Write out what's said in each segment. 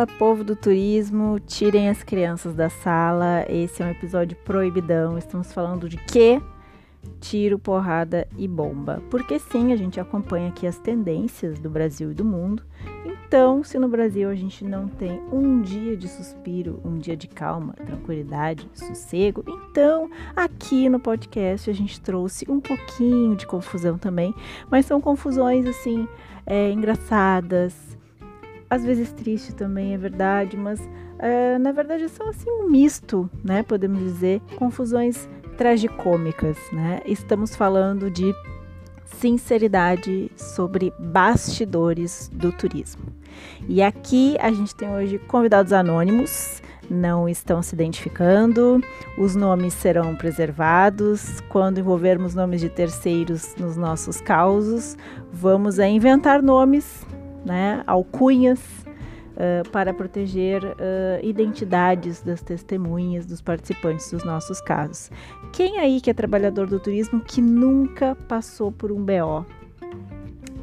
Fala, povo do turismo, tirem as crianças da sala. Esse é um episódio proibidão. Estamos falando de quê? Tiro, porrada e bomba. Porque sim, a gente acompanha aqui as tendências do Brasil e do mundo. Então, se no Brasil a gente não tem um dia de suspiro, um dia de calma, tranquilidade, sossego, então aqui no podcast a gente trouxe um pouquinho de confusão também, mas são confusões assim é, engraçadas, às vezes triste também, é verdade, mas é, na verdade são assim um misto, né? Podemos dizer, confusões tragicômicas, né? Estamos falando de sinceridade sobre bastidores do turismo. E aqui a gente tem hoje convidados anônimos, não estão se identificando, os nomes serão preservados. Quando envolvermos nomes de terceiros nos nossos causos, vamos a inventar nomes né, alcunhas uh, para proteger uh, identidades das testemunhas, dos participantes dos nossos casos. Quem aí que é trabalhador do turismo que nunca passou por um BO?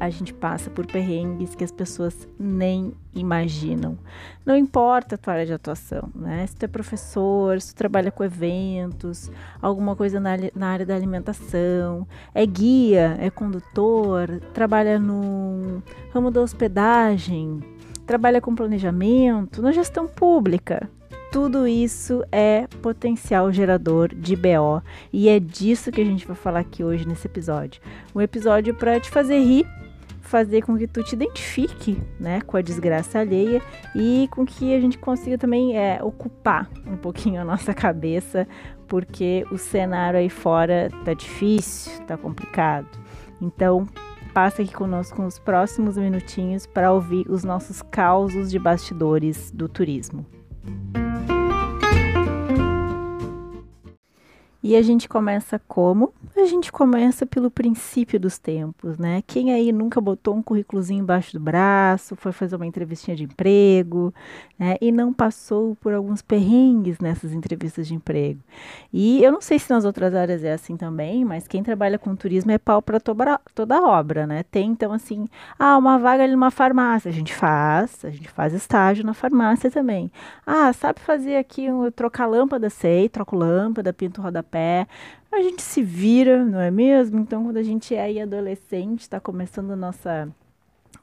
A gente passa por perrengues que as pessoas nem imaginam. Não importa a tua área de atuação, né? Se tu é professor, se tu trabalha com eventos, alguma coisa na, na área da alimentação, é guia, é condutor, trabalha no ramo da hospedagem, trabalha com planejamento, na gestão pública. Tudo isso é potencial gerador de BO e é disso que a gente vai falar aqui hoje nesse episódio. Um episódio para te fazer rir fazer com que tu te identifique, né, com a desgraça alheia e com que a gente consiga também é, ocupar um pouquinho a nossa cabeça, porque o cenário aí fora tá difícil, tá complicado. Então, passa aqui conosco nos próximos minutinhos para ouvir os nossos causos de bastidores do turismo. E a gente começa como? A gente começa pelo princípio dos tempos, né? Quem aí nunca botou um currículozinho embaixo do braço, foi fazer uma entrevistinha de emprego, né? E não passou por alguns perrengues nessas entrevistas de emprego. E eu não sei se nas outras áreas é assim também, mas quem trabalha com turismo é pau para toda, obra, né? Tem então assim, ah, uma vaga ali numa farmácia, a gente faz, a gente faz estágio na farmácia também. Ah, sabe fazer aqui um trocar lâmpada, sei, troco lâmpada, pinto rodapé pé. A gente se vira, não é mesmo? Então, quando a gente é adolescente, está começando a nossa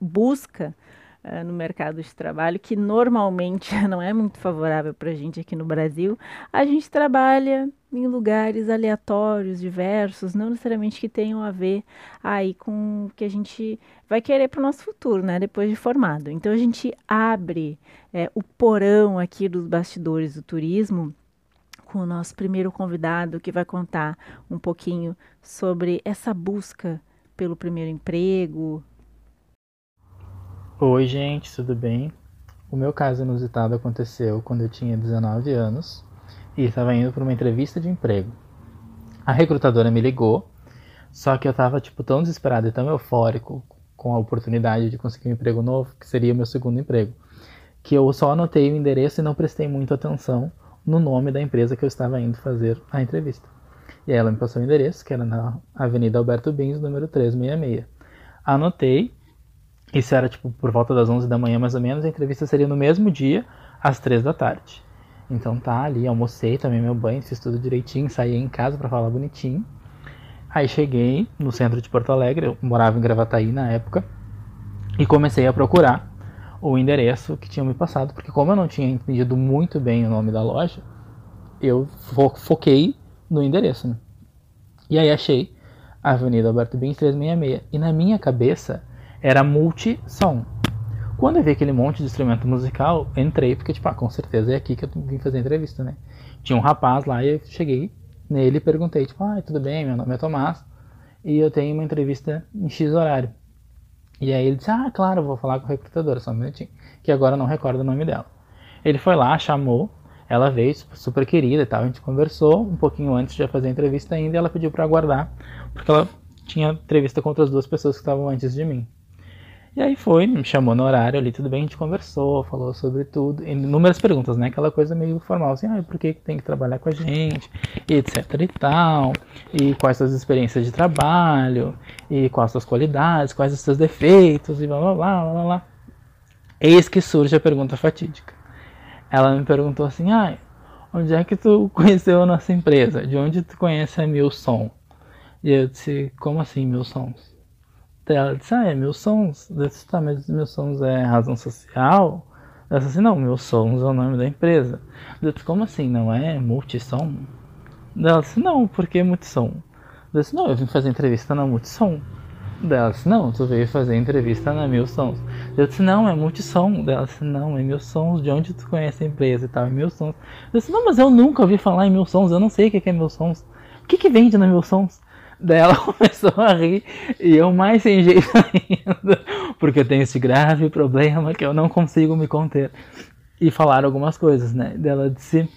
busca uh, no mercado de trabalho, que normalmente não é muito favorável para a gente aqui no Brasil, a gente trabalha em lugares aleatórios, diversos, não necessariamente que tenham a ver aí com o que a gente vai querer para o nosso futuro, né? Depois de formado. Então a gente abre é, o porão aqui dos bastidores do turismo com o nosso primeiro convidado que vai contar um pouquinho sobre essa busca pelo primeiro emprego. Oi, gente, tudo bem? O meu caso inusitado aconteceu quando eu tinha 19 anos e estava indo para uma entrevista de emprego. A recrutadora me ligou, só que eu estava tipo tão desesperado e tão eufórico com a oportunidade de conseguir um emprego novo, que seria o meu segundo emprego, que eu só anotei o endereço e não prestei muita atenção no nome da empresa que eu estava indo fazer a entrevista. E aí ela me passou o endereço, que era na Avenida Alberto Bins, número 366. Anotei, isso era tipo por volta das 11 da manhã mais ou menos, a entrevista seria no mesmo dia, às 3 da tarde. Então tá ali, almocei, tomei meu banho, fiz tudo direitinho, saí em casa para falar bonitinho. Aí cheguei no centro de Porto Alegre, eu morava em Gravataí na época, e comecei a procurar o endereço que tinham me passado, porque como eu não tinha entendido muito bem o nome da loja, eu fo foquei no endereço. Né? E aí achei a Avenida Alberto Bins 366. E na minha cabeça era multi-som. Quando eu vi aquele monte de instrumento musical, entrei, porque, tipo, ah, com certeza é aqui que eu vim fazer a entrevista, né? Tinha um rapaz lá e eu cheguei nele e perguntei, tipo, ah, tudo bem, meu nome é Tomás e eu tenho uma entrevista em X horário. E aí ele disse: Ah, claro, vou falar com a recrutadora, só um minutinho. Que agora não recordo o nome dela. Ele foi lá, chamou, ela veio, super querida e tal. A gente conversou um pouquinho antes de fazer a entrevista ainda e ela pediu para aguardar, porque ela tinha entrevista com outras duas pessoas que estavam antes de mim. E aí foi, me chamou no horário ali, tudo bem, a gente conversou, falou sobre tudo, inúmeras perguntas, né? Aquela coisa meio formal, assim, ah, por que tem que trabalhar com a gente, e etc e tal, e quais suas experiências de trabalho, e quais suas qualidades, quais os seus defeitos, e blá blá blá blá blá. Eis que surge a pergunta fatídica. Ela me perguntou assim: ah, onde é que tu conheceu a nossa empresa? De onde tu conhece a Milson? E eu disse: como assim, Milsons? Ela disse: ah, é Milsons. Eu disse: tá, mas Milsons é razão social? Ela disse assim: não, Milsons é o nome da empresa. Eu disse: como assim, não é Multissom? Ela disse: não, por que Multissom? Eu disse: não, eu vim fazer entrevista na Multissom. Dela disse, não, tu veio fazer entrevista na Mil Sons. Eu disse, não, é multissom. Dela disse, não, é Mil Sons, de onde tu conhece a empresa e tal, é Mil Sons. Eu disse, não, mas eu nunca ouvi falar em Mil Sons, eu não sei o que é Mil Sons. O que que vende na Mil Sons? Daí ela começou a rir e eu mais sem jeito ainda, porque eu tenho esse grave problema que eu não consigo me conter. E falaram algumas coisas, né? Daí ela disse,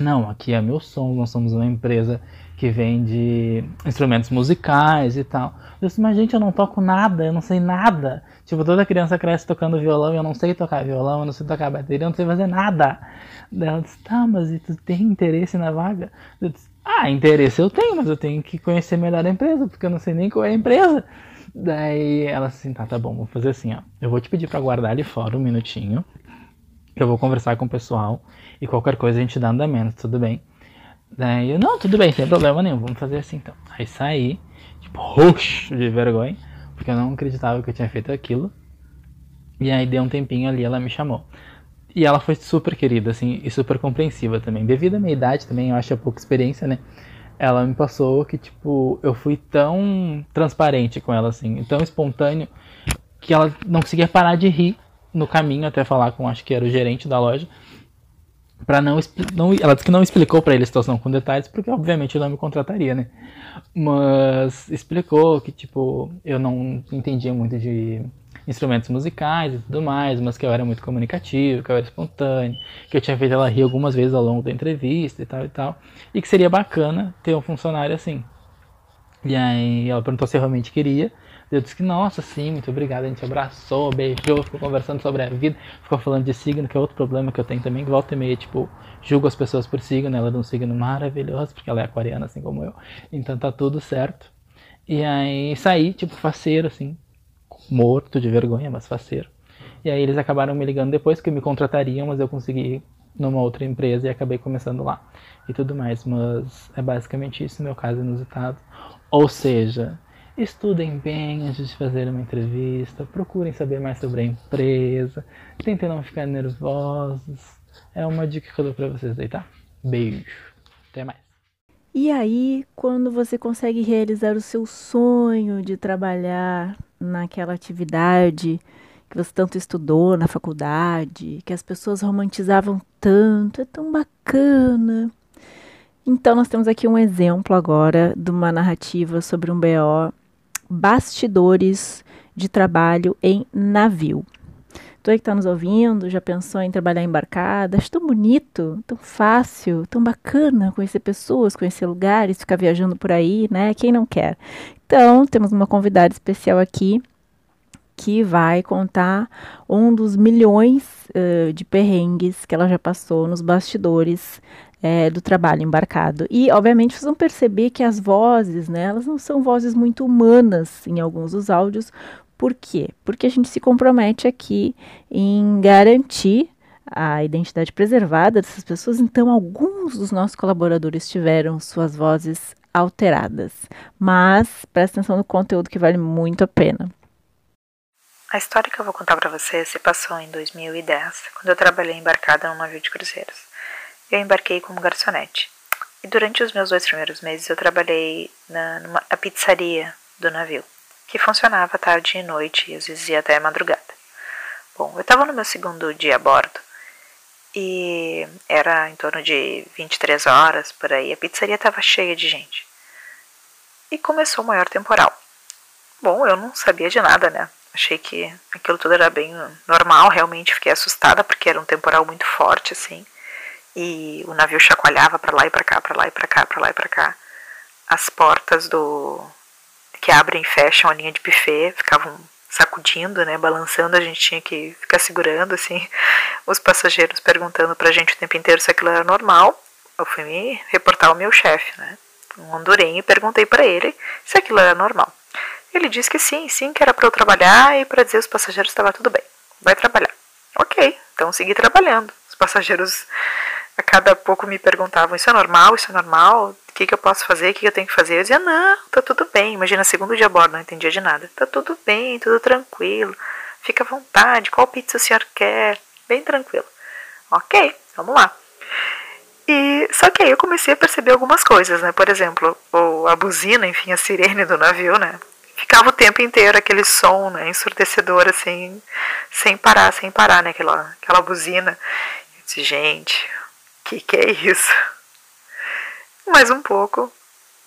não, aqui é Mil Sons, nós somos uma empresa que vende instrumentos musicais e tal. Eu disse, mas gente, eu não toco nada, eu não sei nada. Tipo, toda criança cresce tocando violão e eu não sei tocar violão, eu não sei tocar bateria, eu não sei fazer nada. Daí ela disse, tá, mas e tu tem interesse na vaga? Eu disse, ah, interesse eu tenho, mas eu tenho que conhecer melhor a empresa, porque eu não sei nem qual é a empresa. Daí ela assim, tá, tá bom, vou fazer assim, ó. Eu vou te pedir para guardar ali fora um minutinho. Eu vou conversar com o pessoal e qualquer coisa a gente dá andamento, tudo bem? Daí eu, não, tudo bem, sem problema nenhum, vamos fazer assim então. Aí saí, tipo, roxo de vergonha, porque eu não acreditava que eu tinha feito aquilo. E aí deu um tempinho ali, ela me chamou. E ela foi super querida, assim, e super compreensiva também. Devido à minha idade também, eu acho a pouca experiência, né? Ela me passou que, tipo, eu fui tão transparente com ela, assim, tão espontâneo, que ela não conseguia parar de rir no caminho até falar com, acho que era o gerente da loja para não, não ela disse que não explicou para ele a situação com detalhes porque obviamente ele não me contrataria né mas explicou que tipo eu não entendia muito de instrumentos musicais e tudo mais mas que eu era muito comunicativo que eu era espontâneo que eu tinha feito ela rir algumas vezes ao longo da entrevista e tal e tal e que seria bacana ter um funcionário assim e aí ela perguntou se eu realmente queria eu disse que, nossa, sim, muito obrigado. A gente abraçou, beijou, ficou conversando sobre a vida, ficou falando de signo, que é outro problema que eu tenho também, que volta e meia, tipo, julgo as pessoas por signo, ela é um signo maravilhoso, porque ela é aquariana, assim como eu. Então tá tudo certo. E aí saí, tipo, faceiro, assim, morto de vergonha, mas faceiro. E aí eles acabaram me ligando depois que me contratariam, mas eu consegui numa outra empresa e acabei começando lá e tudo mais. Mas é basicamente isso, meu caso inusitado. Ou seja, Estudem bem antes de fazer uma entrevista, procurem saber mais sobre a empresa, tentem não ficar nervosos. É uma dica que eu dou para vocês aí, tá? Beijo. Até mais. E aí, quando você consegue realizar o seu sonho de trabalhar naquela atividade que você tanto estudou na faculdade, que as pessoas romantizavam tanto, é tão bacana. Então, nós temos aqui um exemplo agora de uma narrativa sobre um BO bastidores de trabalho em navio. Tu aí que está nos ouvindo, já pensou em trabalhar embarcada? Acho tão bonito, tão fácil, tão bacana conhecer pessoas, conhecer lugares, ficar viajando por aí, né? Quem não quer? Então, temos uma convidada especial aqui que vai contar um dos milhões uh, de perrengues que ela já passou nos bastidores é, do trabalho embarcado. E, obviamente, vocês vão perceber que as vozes, né, elas não são vozes muito humanas em alguns dos áudios. Por quê? Porque a gente se compromete aqui em garantir a identidade preservada dessas pessoas, então alguns dos nossos colaboradores tiveram suas vozes alteradas. Mas presta atenção no conteúdo que vale muito a pena. A história que eu vou contar para você se passou em 2010, quando eu trabalhei embarcada num navio de cruzeiros eu embarquei como garçonete. E durante os meus dois primeiros meses eu trabalhei na, numa, na pizzaria do navio, que funcionava tarde e noite e às vezes ia até madrugada. Bom, eu estava no meu segundo dia a bordo e era em torno de 23 horas por aí. A pizzaria estava cheia de gente. E começou o maior temporal. Bom, eu não sabia de nada, né? Achei que aquilo tudo era bem normal, realmente fiquei assustada porque era um temporal muito forte assim e o navio chacoalhava para lá e para cá, para lá e para cá, para lá e para cá. As portas do que abrem e fecham a linha de buffet ficavam sacudindo, né, balançando, a gente tinha que ficar segurando assim, os passageiros perguntando pra gente o tempo inteiro se aquilo era normal. Eu fui me reportar ao meu chefe, né, um hondurenho, e perguntei para ele se aquilo era normal. Ele disse que sim, sim, que era para eu trabalhar e para dizer aos passageiros estava tudo bem. Vai trabalhar. Ok, então segui trabalhando. Os passageiros a cada pouco me perguntavam: Isso é normal? Isso é normal? Que, que eu posso fazer? O que, que eu tenho que fazer? Eu dizia: Não, tá tudo bem. Imagina, segundo dia a bordo, não entendia de nada. Tá tudo bem, tudo tranquilo. Fica à vontade. Qual pizza o senhor quer? Bem tranquilo. Ok, vamos lá. E só que aí eu comecei a perceber algumas coisas, né? Por exemplo, o, a buzina, enfim, a sirene do navio, né? Ficava o tempo inteiro aquele som, né, ensurdecedor, assim, sem parar, sem parar, né? Aquela, aquela buzina. Eu disse, gente, que que é isso? Mais um pouco,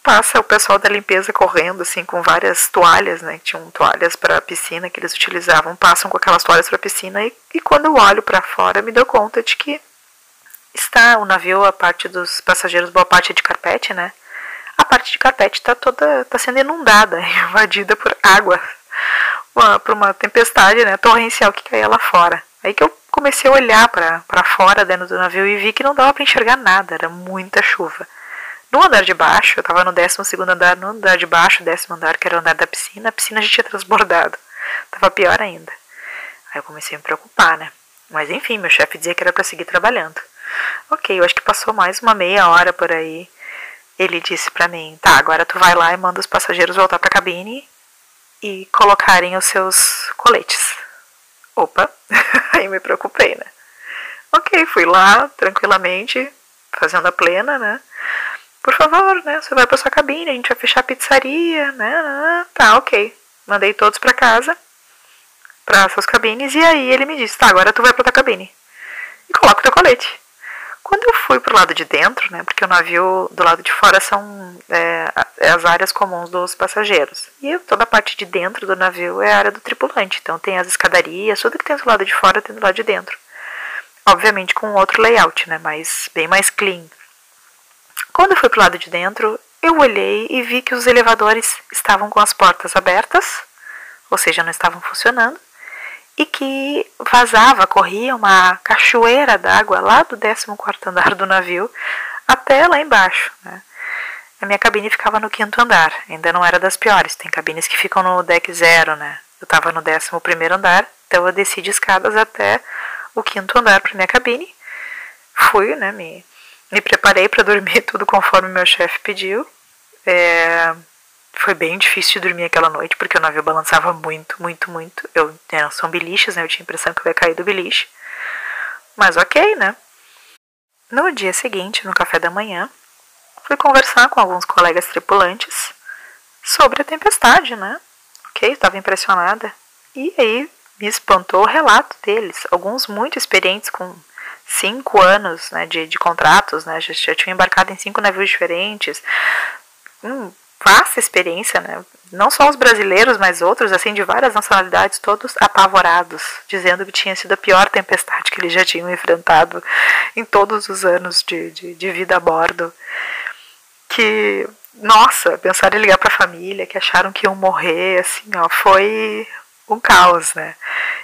passa o pessoal da limpeza correndo, assim, com várias toalhas, né? Tinham toalhas para piscina que eles utilizavam, passam com aquelas toalhas para piscina e, e quando eu olho para fora me dou conta de que está o navio, a parte dos passageiros, boa parte é de carpete, né? A parte de carpete está toda, está sendo inundada, invadida por água, uma, por uma tempestade, né, torrencial que caía lá fora. Aí que eu comecei a olhar para fora dentro do navio e vi que não dava para enxergar nada, era muita chuva. No andar de baixo, eu estava no 12 andar, no andar de baixo, décimo andar, que era o andar da piscina, a piscina já tinha transbordado. Tava pior ainda. Aí eu comecei a me preocupar, né? Mas enfim, meu chefe dizia que era para seguir trabalhando. Ok, eu acho que passou mais uma meia hora por aí. Ele disse para mim: tá, agora tu vai lá e manda os passageiros voltar para a cabine e colocarem os seus coletes. Opa, aí me preocupei, né? Ok, fui lá tranquilamente, fazendo a plena, né? Por favor, né? Você vai para sua cabine, a gente vai fechar a pizzaria, né? Tá, ok. Mandei todos para casa, para suas cabines, e aí ele me disse: tá, agora tu vai para tua cabine e coloca o teu colete. Quando eu fui pro lado de dentro, né, porque o navio do lado de fora são é, é, as áreas comuns dos passageiros. E toda a parte de dentro do navio é a área do tripulante. Então tem as escadarias, tudo que tem do lado de fora tem do lado de dentro. Obviamente com outro layout, né, mas bem mais clean. Quando eu fui pro lado de dentro, eu olhei e vi que os elevadores estavam com as portas abertas, ou seja, não estavam funcionando e que vazava, corria uma cachoeira d'água lá do 14 andar do navio até lá embaixo. Né? A minha cabine ficava no quinto andar, ainda não era das piores, tem cabines que ficam no deck zero, né? Eu estava no 11 andar, então eu desci de escadas até o quinto andar para minha cabine. Fui, né? Me, me preparei para dormir tudo conforme meu chefe pediu. É, foi bem difícil de dormir aquela noite, porque o navio balançava muito, muito, muito. Eu, eram, são biliches, né? Eu tinha a impressão que eu ia cair do biliche. Mas ok, né? No dia seguinte, no café da manhã, fui conversar com alguns colegas tripulantes sobre a tempestade, né? Ok, estava impressionada. E aí me espantou o relato deles. Alguns muito experientes, com cinco anos né, de, de contratos, né? Já, já tinham embarcado em cinco navios diferentes. Hum, vasta experiência, né? Não só os brasileiros, mas outros, assim, de várias nacionalidades, todos apavorados, dizendo que tinha sido a pior tempestade que eles já tinham enfrentado em todos os anos de, de, de vida a bordo. Que, nossa, pensaram em ligar para a família, que acharam que iam morrer, assim, ó, foi um caos, né?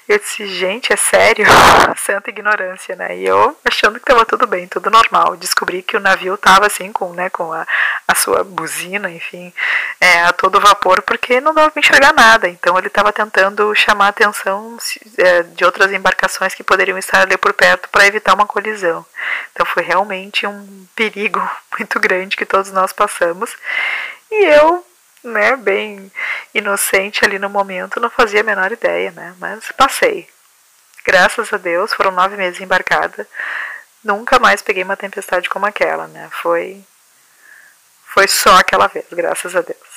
Eu disse, gente, é sério? Santa ignorância, né? E eu achando que tava tudo bem, tudo normal. Descobri que o navio tava assim, com, né, com a, a sua buzina, enfim, é, a todo vapor, porque não dava pra enxergar nada. Então ele estava tentando chamar a atenção é, de outras embarcações que poderiam estar ali por perto para evitar uma colisão. Então foi realmente um perigo muito grande que todos nós passamos. E eu né, bem inocente ali no momento, não fazia a menor ideia, né? Mas passei. Graças a Deus, foram nove meses embarcada. Nunca mais peguei uma tempestade como aquela, né? Foi, foi só aquela vez, graças a Deus.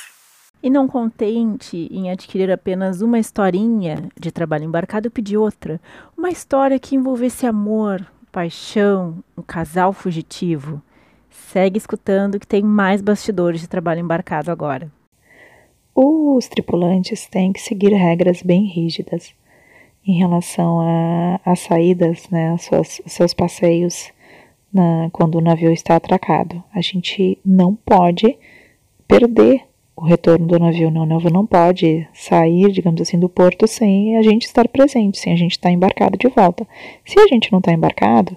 E não contente em adquirir apenas uma historinha de trabalho embarcado, eu pedi outra. Uma história que envolvesse amor, paixão, um casal fugitivo. Segue escutando que tem mais bastidores de trabalho embarcado agora os tripulantes têm que seguir regras bem rígidas em relação às saídas, né, aos seus, seus passeios na, quando o navio está atracado. A gente não pode perder o retorno do navio. Não, o navio não pode sair, digamos assim, do porto sem a gente estar presente, sem a gente estar embarcado de volta. Se a gente não está embarcado,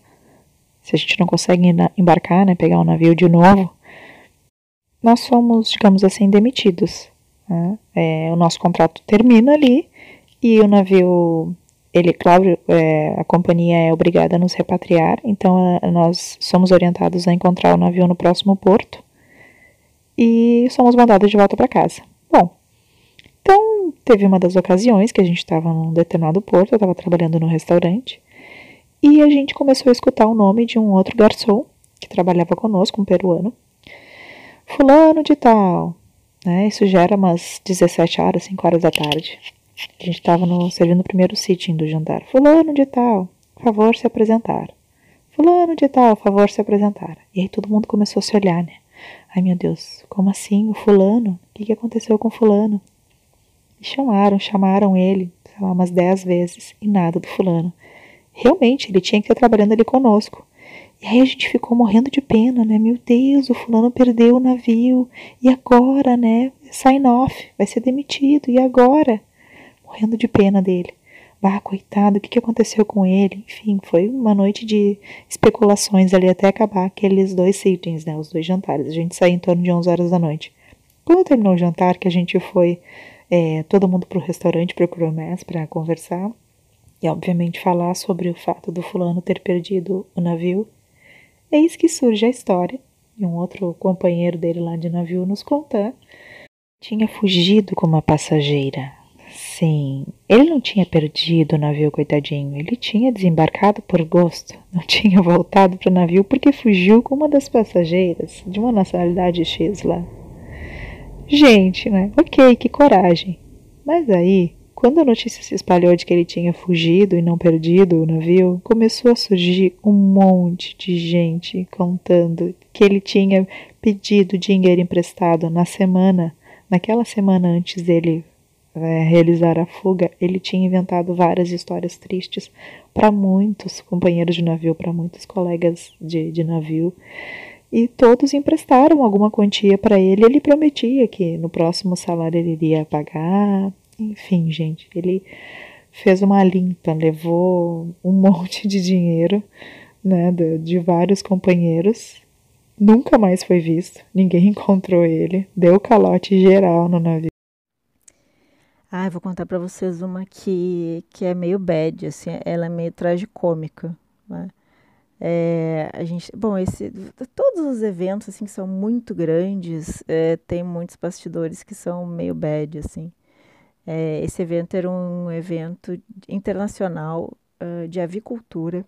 se a gente não consegue embarcar, né, pegar o navio de novo, nós somos, digamos assim, demitidos. Né? É, o nosso contrato termina ali e o navio ele, claro, é, a companhia é obrigada a nos repatriar, então a, nós somos orientados a encontrar o navio no próximo porto e somos mandados de volta para casa. Bom, então teve uma das ocasiões que a gente estava num determinado porto, eu estava trabalhando no restaurante, e a gente começou a escutar o nome de um outro garçom que trabalhava conosco, um peruano. Fulano de tal. Né? Isso já era umas 17 horas, 5 horas da tarde. A gente estava servindo o primeiro sitting do jantar. Fulano de tal, favor se apresentar. Fulano de tal, favor se apresentar. E aí todo mundo começou a se olhar, né? Ai meu Deus, como assim? O fulano? O que, que aconteceu com o fulano? E chamaram, chamaram ele, sei lá, umas dez vezes, e nada do fulano. Realmente, ele tinha que estar trabalhando ali conosco. E aí a gente ficou morrendo de pena, né? Meu Deus, o fulano perdeu o navio. E agora, né? Sign off, vai ser demitido. E agora? Morrendo de pena dele. Ah, coitado, o que, que aconteceu com ele? Enfim, foi uma noite de especulações ali até acabar aqueles dois sittings, né? Os dois jantares. A gente saiu em torno de 11 horas da noite. Quando terminou o jantar, que a gente foi é, todo mundo para o restaurante, para o Cromess, para conversar e, obviamente, falar sobre o fato do fulano ter perdido o navio, eis que surge a história e um outro companheiro dele lá de navio nos contar. Tinha fugido com uma passageira Sim, ele não tinha perdido o navio, coitadinho. Ele tinha desembarcado por gosto. Não tinha voltado para o navio porque fugiu com uma das passageiras de uma nacionalidade X lá. Gente, né? Ok, que coragem. Mas aí, quando a notícia se espalhou de que ele tinha fugido e não perdido o navio, começou a surgir um monte de gente contando que ele tinha pedido dinheiro emprestado na semana, naquela semana antes dele é, realizar a fuga, ele tinha inventado várias histórias tristes para muitos companheiros de navio, para muitos colegas de, de navio. E todos emprestaram alguma quantia para ele. Ele prometia que no próximo salário ele iria pagar. Enfim, gente, ele fez uma limpa, levou um monte de dinheiro né, de, de vários companheiros. Nunca mais foi visto, ninguém encontrou ele, deu calote geral no navio. Ah, eu vou contar para vocês uma que, que é meio bad, assim, ela é meio tragicômica, né? É, a gente, bom, esse, todos os eventos assim que são muito grandes, é, tem muitos bastidores que são meio bad, assim. É, esse evento era um evento internacional uh, de avicultura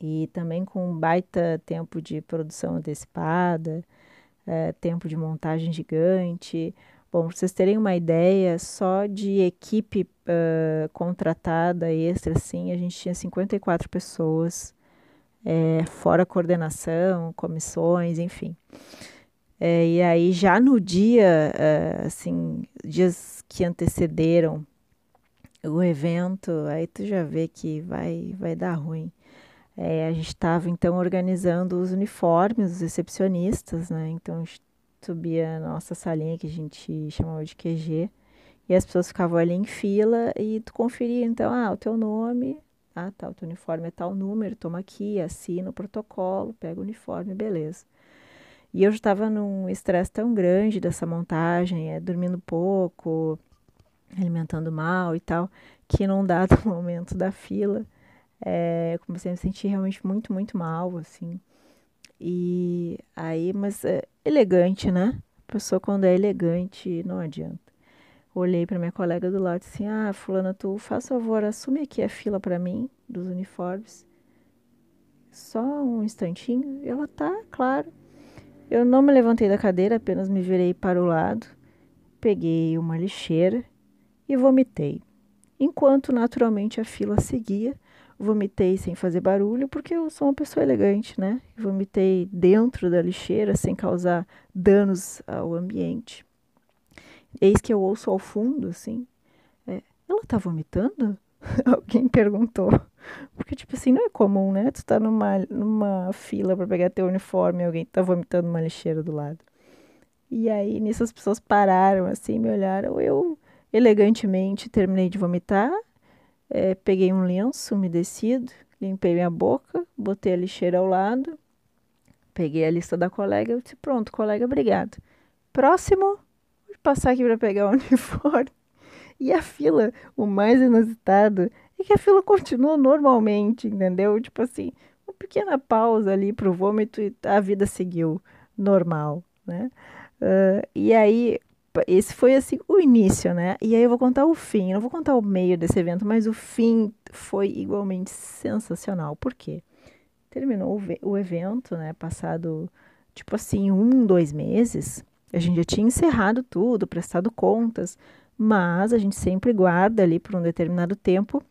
e também com um baita tempo de produção antecipada, é, tempo de montagem gigante, Bom, para vocês terem uma ideia, só de equipe uh, contratada extra, assim, a gente tinha 54 pessoas, é, fora coordenação, comissões, enfim. É, e aí, já no dia, uh, assim, dias que antecederam o evento, aí tu já vê que vai, vai dar ruim. É, a gente estava, então, organizando os uniformes, os recepcionistas, né? Então, a gente subia a nossa salinha que a gente chamava de QG e as pessoas ficavam ali em fila e tu conferia então, ah, o teu nome, ah, tá, o teu uniforme é tal número, toma aqui, assina o protocolo, pega o uniforme, beleza. E eu já estava num estresse tão grande dessa montagem, é, dormindo pouco, alimentando mal e tal, que num dado momento da fila, é, comecei a me sentir realmente muito, muito mal, assim. E aí, mas é elegante, né? A pessoa quando é elegante, não adianta. Olhei para minha colega do lado e disse: Ah, Fulana, tu faz favor, assume aqui a fila para mim dos uniformes. Só um instantinho. E ela tá, claro. Eu não me levantei da cadeira, apenas me virei para o lado, peguei uma lixeira e vomitei. Enquanto naturalmente a fila seguia, vomitei sem fazer barulho, porque eu sou uma pessoa elegante, né? Vomitei dentro da lixeira sem causar danos ao ambiente. Eis que eu ouço ao fundo, assim, é, ela tá vomitando? Alguém perguntou. Porque, tipo assim, não é comum, né? Tu tá numa, numa fila para pegar teu uniforme e alguém tá vomitando uma lixeira do lado. E aí, nisso, as pessoas pararam, assim, me olharam. Eu, elegantemente, terminei de vomitar é, peguei um lenço umedecido, limpei minha boca, botei a lixeira ao lado, peguei a lista da colega e disse: Pronto, colega, obrigado. Próximo, vou passar aqui para pegar o uniforme. E a fila, o mais inusitado e que a fila continuou normalmente, entendeu? Tipo assim, uma pequena pausa ali pro vômito e a vida seguiu normal, né? Uh, e aí, esse foi assim o início, né? E aí eu vou contar o fim, eu não vou contar o meio desse evento, mas o fim foi igualmente sensacional. Por quê? Terminou o, o evento, né? Passado, tipo assim, um, dois meses, a gente já tinha encerrado tudo, prestado contas, mas a gente sempre guarda ali por um determinado tempo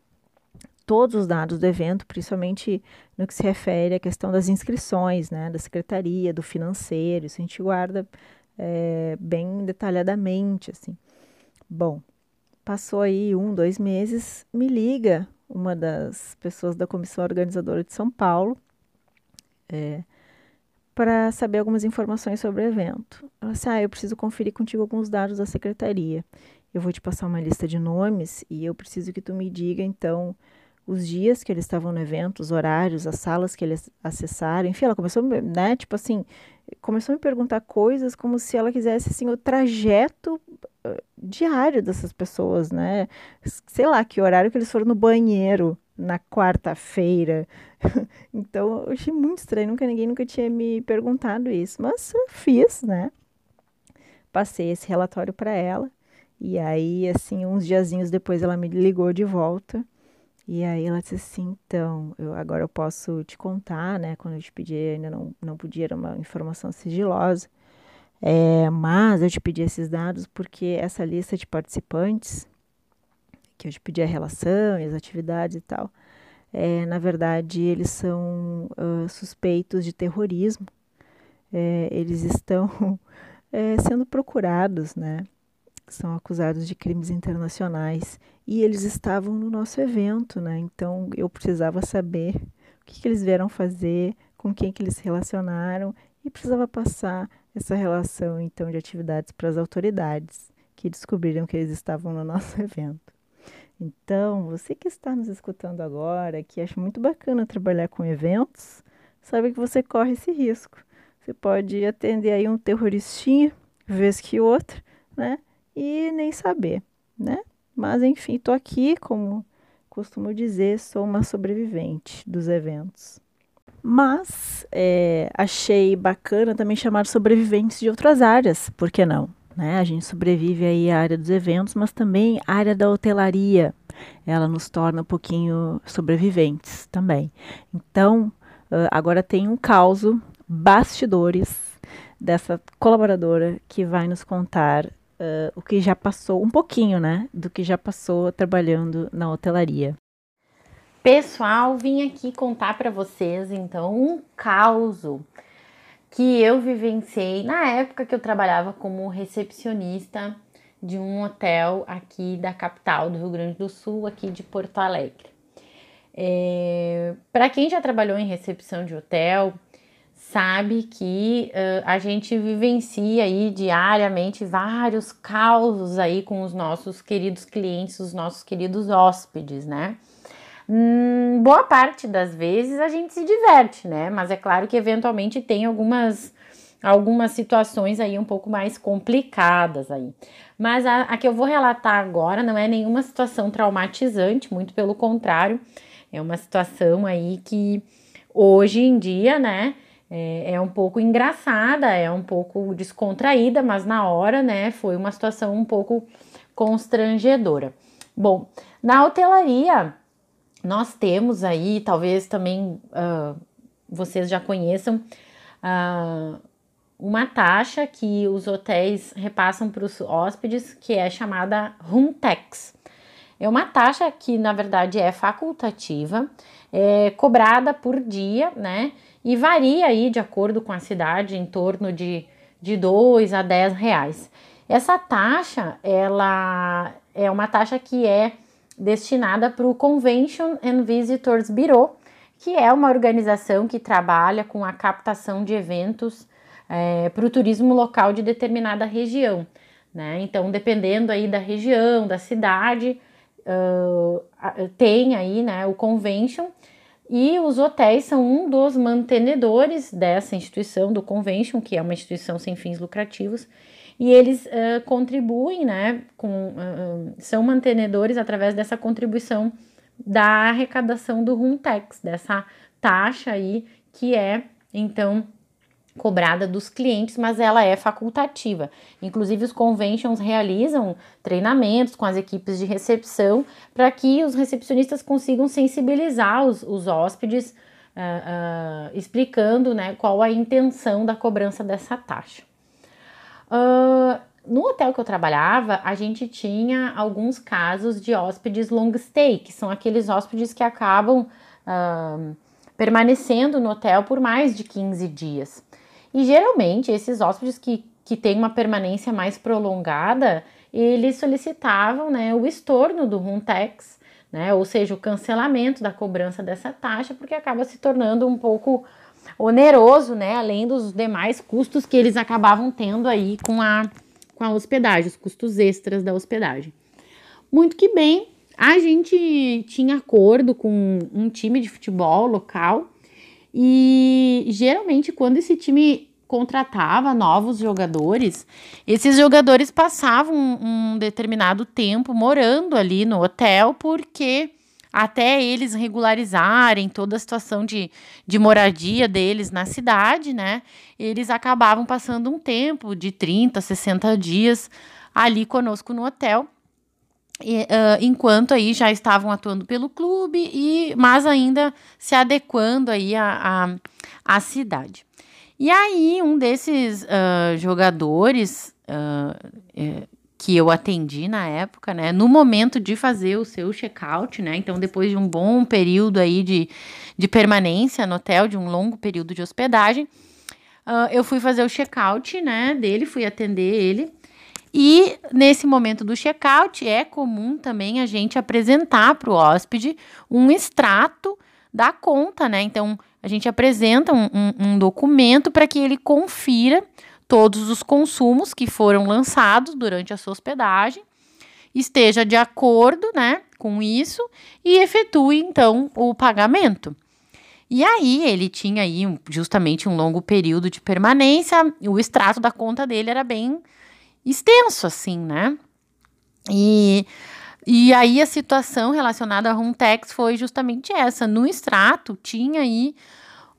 todos os dados do evento, principalmente no que se refere à questão das inscrições, né, da secretaria, do financeiro, isso a gente guarda é, bem detalhadamente, assim. Bom, passou aí um, dois meses, me liga uma das pessoas da comissão organizadora de São Paulo é, para saber algumas informações sobre o evento. Ela disse, ah, eu preciso conferir contigo alguns dados da secretaria. Eu vou te passar uma lista de nomes e eu preciso que tu me diga, então, os dias que eles estavam no evento, os horários, as salas que eles acessaram, enfim, ela começou, né, tipo assim, começou a me perguntar coisas como se ela quisesse, assim, o trajeto uh, diário dessas pessoas, né, sei lá, que horário que eles foram no banheiro na quarta-feira, então eu achei muito estranho, nunca ninguém nunca tinha me perguntado isso, mas fiz, né, passei esse relatório para ela, e aí, assim, uns diazinhos depois ela me ligou de volta, e aí ela disse assim, então, eu, agora eu posso te contar, né? Quando eu te pedi, ainda não, não podia, era uma informação sigilosa. É, mas eu te pedi esses dados porque essa lista de participantes, que eu te pedi a relação e as atividades e tal, é, na verdade, eles são uh, suspeitos de terrorismo. É, eles estão é, sendo procurados, né? São acusados de crimes internacionais e eles estavam no nosso evento, né? Então eu precisava saber o que, que eles vieram fazer, com quem que eles se relacionaram e precisava passar essa relação então de atividades para as autoridades que descobriram que eles estavam no nosso evento. Então, você que está nos escutando agora, que acha muito bacana trabalhar com eventos, sabe que você corre esse risco. Você pode atender aí um terroristinha, vez que outro, né? E nem saber, né? Mas enfim, estou aqui, como costumo dizer, sou uma sobrevivente dos eventos. Mas é, achei bacana também chamar sobreviventes de outras áreas, por que não? Né? A gente sobrevive aí à área dos eventos, mas também à área da hotelaria. Ela nos torna um pouquinho sobreviventes também. Então, agora tem um caos, bastidores dessa colaboradora que vai nos contar uh, o que já passou, um pouquinho, né, do que já passou trabalhando na hotelaria. Pessoal, vim aqui contar para vocês então um caos que eu vivenciei na época que eu trabalhava como recepcionista de um hotel aqui da capital do Rio Grande do Sul, aqui de Porto Alegre. É, para quem já trabalhou em recepção de hotel, sabe que uh, a gente vivencia aí diariamente vários causos aí com os nossos queridos clientes, os nossos queridos hóspedes, né? Hum, boa parte das vezes a gente se diverte, né? Mas é claro que eventualmente tem algumas algumas situações aí um pouco mais complicadas aí. Mas a, a que eu vou relatar agora não é nenhuma situação traumatizante, muito pelo contrário, é uma situação aí que hoje em dia, né? É, é um pouco engraçada, é um pouco descontraída, mas na hora, né, foi uma situação um pouco constrangedora. Bom, na hotelaria, nós temos aí, talvez também uh, vocês já conheçam, uh, uma taxa que os hotéis repassam para os hóspedes, que é chamada room tax. É uma taxa que, na verdade, é facultativa, é cobrada por dia, né? E varia aí de acordo com a cidade em torno de, de 2 a 10 reais. Essa taxa ela é uma taxa que é destinada para o Convention and Visitors Bureau, que é uma organização que trabalha com a captação de eventos é, para o turismo local de determinada região. Né? Então, dependendo aí da região, da cidade, uh, tem aí né, o convention e os hotéis são um dos mantenedores dessa instituição, do Convention, que é uma instituição sem fins lucrativos, e eles uh, contribuem, né, com, uh, são mantenedores através dessa contribuição da arrecadação do Runtex, dessa taxa aí que é então cobrada dos clientes, mas ela é facultativa. Inclusive, os conventions realizam treinamentos com as equipes de recepção para que os recepcionistas consigam sensibilizar os, os hóspedes, uh, uh, explicando né, qual a intenção da cobrança dessa taxa. Uh, no hotel que eu trabalhava, a gente tinha alguns casos de hóspedes long stay, que são aqueles hóspedes que acabam permanecendo no hotel por mais de 15 dias. E geralmente esses hóspedes que, que têm uma permanência mais prolongada, eles solicitavam né, o estorno do Runtex, né, ou seja, o cancelamento da cobrança dessa taxa, porque acaba se tornando um pouco oneroso, né, além dos demais custos que eles acabavam tendo aí com a, com a hospedagem, os custos extras da hospedagem. Muito que bem, a gente tinha acordo com um time de futebol local e geralmente, quando esse time contratava novos jogadores, esses jogadores passavam um, um determinado tempo morando ali no hotel, porque até eles regularizarem toda a situação de, de moradia deles na cidade, né? Eles acabavam passando um tempo de 30, 60 dias ali conosco no hotel. E, uh, enquanto aí já estavam atuando pelo clube e mas ainda se adequando aí à, a cidade. E aí um desses uh, jogadores uh, que eu atendi na época, né, no momento de fazer o seu check-out, né, então depois de um bom período aí de, de permanência no hotel, de um longo período de hospedagem, eu fui fazer o check-out, né, dele, fui atender ele e nesse momento do check-out, é comum também a gente apresentar para o hóspede um extrato da conta, né? Então, a gente apresenta um, um, um documento para que ele confira todos os consumos que foram lançados durante a sua hospedagem, esteja de acordo, né, com isso e efetue então o pagamento. E aí ele tinha aí justamente um longo período de permanência, o extrato da conta dele era bem extenso, assim, né? E, e aí a situação relacionada a Runtex foi justamente essa. No extrato tinha aí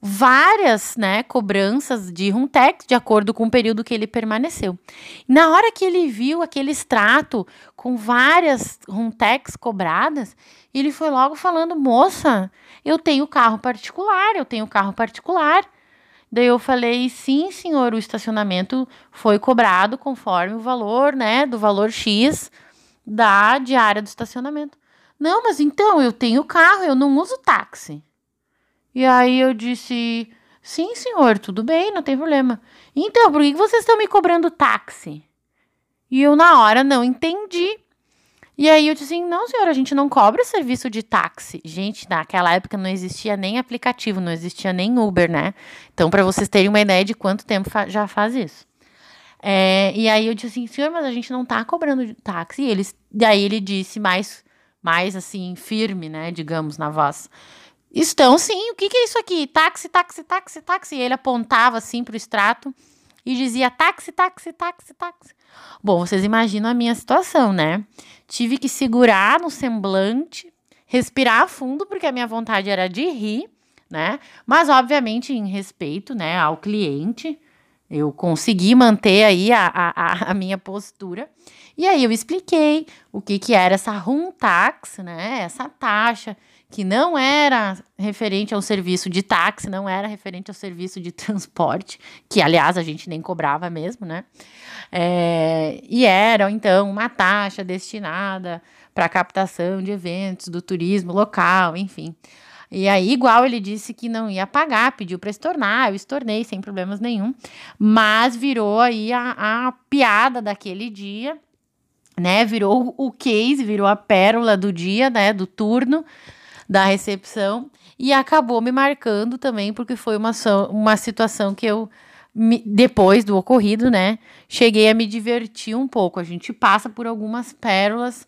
várias né, cobranças de Runtex, de acordo com o período que ele permaneceu. Na hora que ele viu aquele extrato com várias Runtex cobradas, ele foi logo falando: moça, eu tenho carro particular, eu tenho carro particular. Daí eu falei, sim, senhor, o estacionamento foi cobrado conforme o valor, né, do valor X da diária do estacionamento. Não, mas então eu tenho carro, eu não uso táxi. E aí eu disse, sim, senhor, tudo bem, não tem problema. Então, por que vocês estão me cobrando táxi? E eu na hora não entendi. E aí eu disse assim, não, senhora, a gente não cobra serviço de táxi. Gente, naquela época não existia nem aplicativo, não existia nem Uber, né? Então, para vocês terem uma ideia de quanto tempo fa já faz isso. É, e aí eu disse assim, senhor, mas a gente não tá cobrando táxi. E eles, daí ele disse mais, mais assim, firme, né, digamos, na voz. Estão sim, o que, que é isso aqui? Táxi, táxi, táxi, táxi. E ele apontava assim pro extrato e dizia táxi, táxi, táxi, táxi. Bom, vocês imaginam a minha situação, né? Tive que segurar no semblante, respirar fundo, porque a minha vontade era de rir, né? Mas, obviamente, em respeito né, ao cliente, eu consegui manter aí a, a, a minha postura. E aí eu expliquei o que, que era essa room tax, né? Essa taxa que não era referente ao serviço de táxi, não era referente ao serviço de transporte, que aliás a gente nem cobrava mesmo, né? É, e era então uma taxa destinada para captação de eventos do turismo local, enfim. E aí, igual ele disse que não ia pagar, pediu para estornar, eu estornei sem problemas nenhum, mas virou aí a, a piada daquele dia, né? Virou o case, virou a pérola do dia, né? Do turno da recepção e acabou me marcando também, porque foi uma, uma situação que eu, me, depois do ocorrido, né, cheguei a me divertir um pouco. A gente passa por algumas pérolas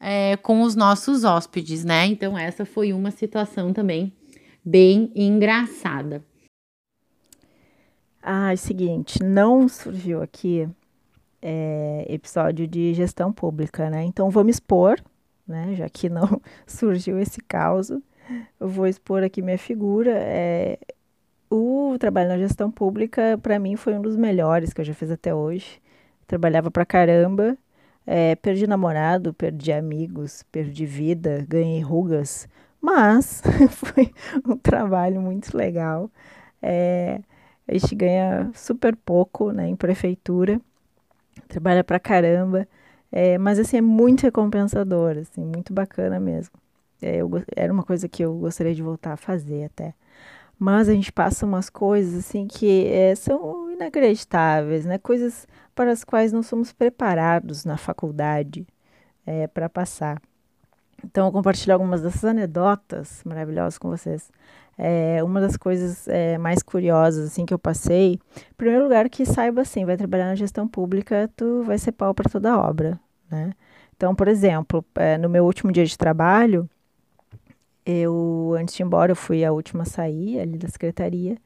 é, com os nossos hóspedes, né? Então, essa foi uma situação também bem engraçada. Ah, é o seguinte, não surgiu aqui é, episódio de gestão pública, né? Então, vou me expor né? Já que não surgiu esse caos, eu vou expor aqui minha figura. É, o trabalho na gestão pública, para mim, foi um dos melhores que eu já fiz até hoje. Trabalhava pra caramba, é, perdi namorado, perdi amigos, perdi vida, ganhei rugas, mas foi um trabalho muito legal. É, a gente ganha super pouco né, em prefeitura, trabalha pra caramba, é, mas assim, é muito recompensador, assim, muito bacana mesmo. É, eu, era uma coisa que eu gostaria de voltar a fazer até. Mas a gente passa umas coisas assim que é, são inacreditáveis, né? Coisas para as quais não somos preparados na faculdade é, para passar. Então, eu compartilho algumas dessas anedotas maravilhosas com vocês. É, uma das coisas é, mais curiosas assim que eu passei, em primeiro lugar que saiba assim, vai trabalhar na gestão pública, tu vai ser pau para toda obra, né? Então, por exemplo, é, no meu último dia de trabalho, eu, antes de ir embora, eu fui a última a sair ali da secretaria.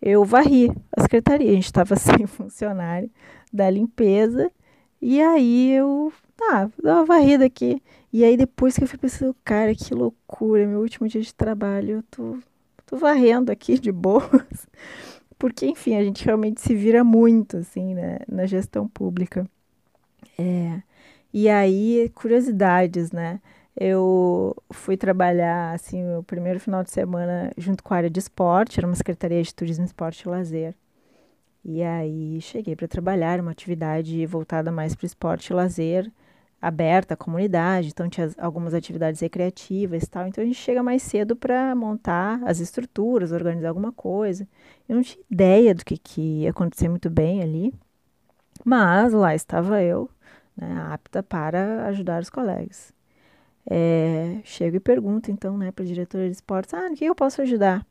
Eu varri a secretaria, a gente estava sem funcionário da limpeza. E aí eu, tá, vou dar uma varrida aqui. E aí depois que eu fui pensando, cara, que loucura, meu último dia de trabalho, eu tô, tô varrendo aqui de boas. Porque, enfim, a gente realmente se vira muito, assim, né, na gestão pública. É, e aí, curiosidades, né? Eu fui trabalhar assim o primeiro final de semana junto com a área de esporte, era uma secretaria de turismo, esporte e lazer. E aí cheguei para trabalhar uma atividade voltada mais para o esporte e lazer, aberta à comunidade, então tinha algumas atividades recreativas e tal. Então a gente chega mais cedo para montar as estruturas, organizar alguma coisa. Eu não tinha ideia do que, que ia acontecer muito bem ali, mas lá estava eu, né, apta para ajudar os colegas. É, chego e pergunto, então, né, para a diretora de esportes, ah, o que eu posso ajudar?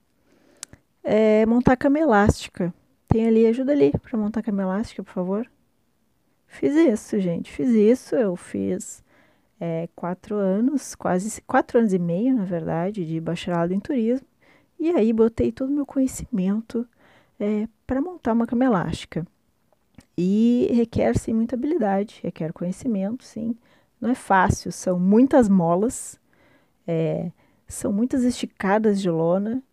É, montar cama elástica. Tem ali, ajuda ali para montar cama elástica, por favor. Fiz isso, gente, fiz isso. Eu fiz é, quatro anos, quase quatro anos e meio, na verdade, de bacharelado em turismo. E aí botei todo o meu conhecimento é, para montar uma cama elástica. E requer, sim, muita habilidade, requer conhecimento, sim. Não é fácil, são muitas molas, é, são muitas esticadas de lona.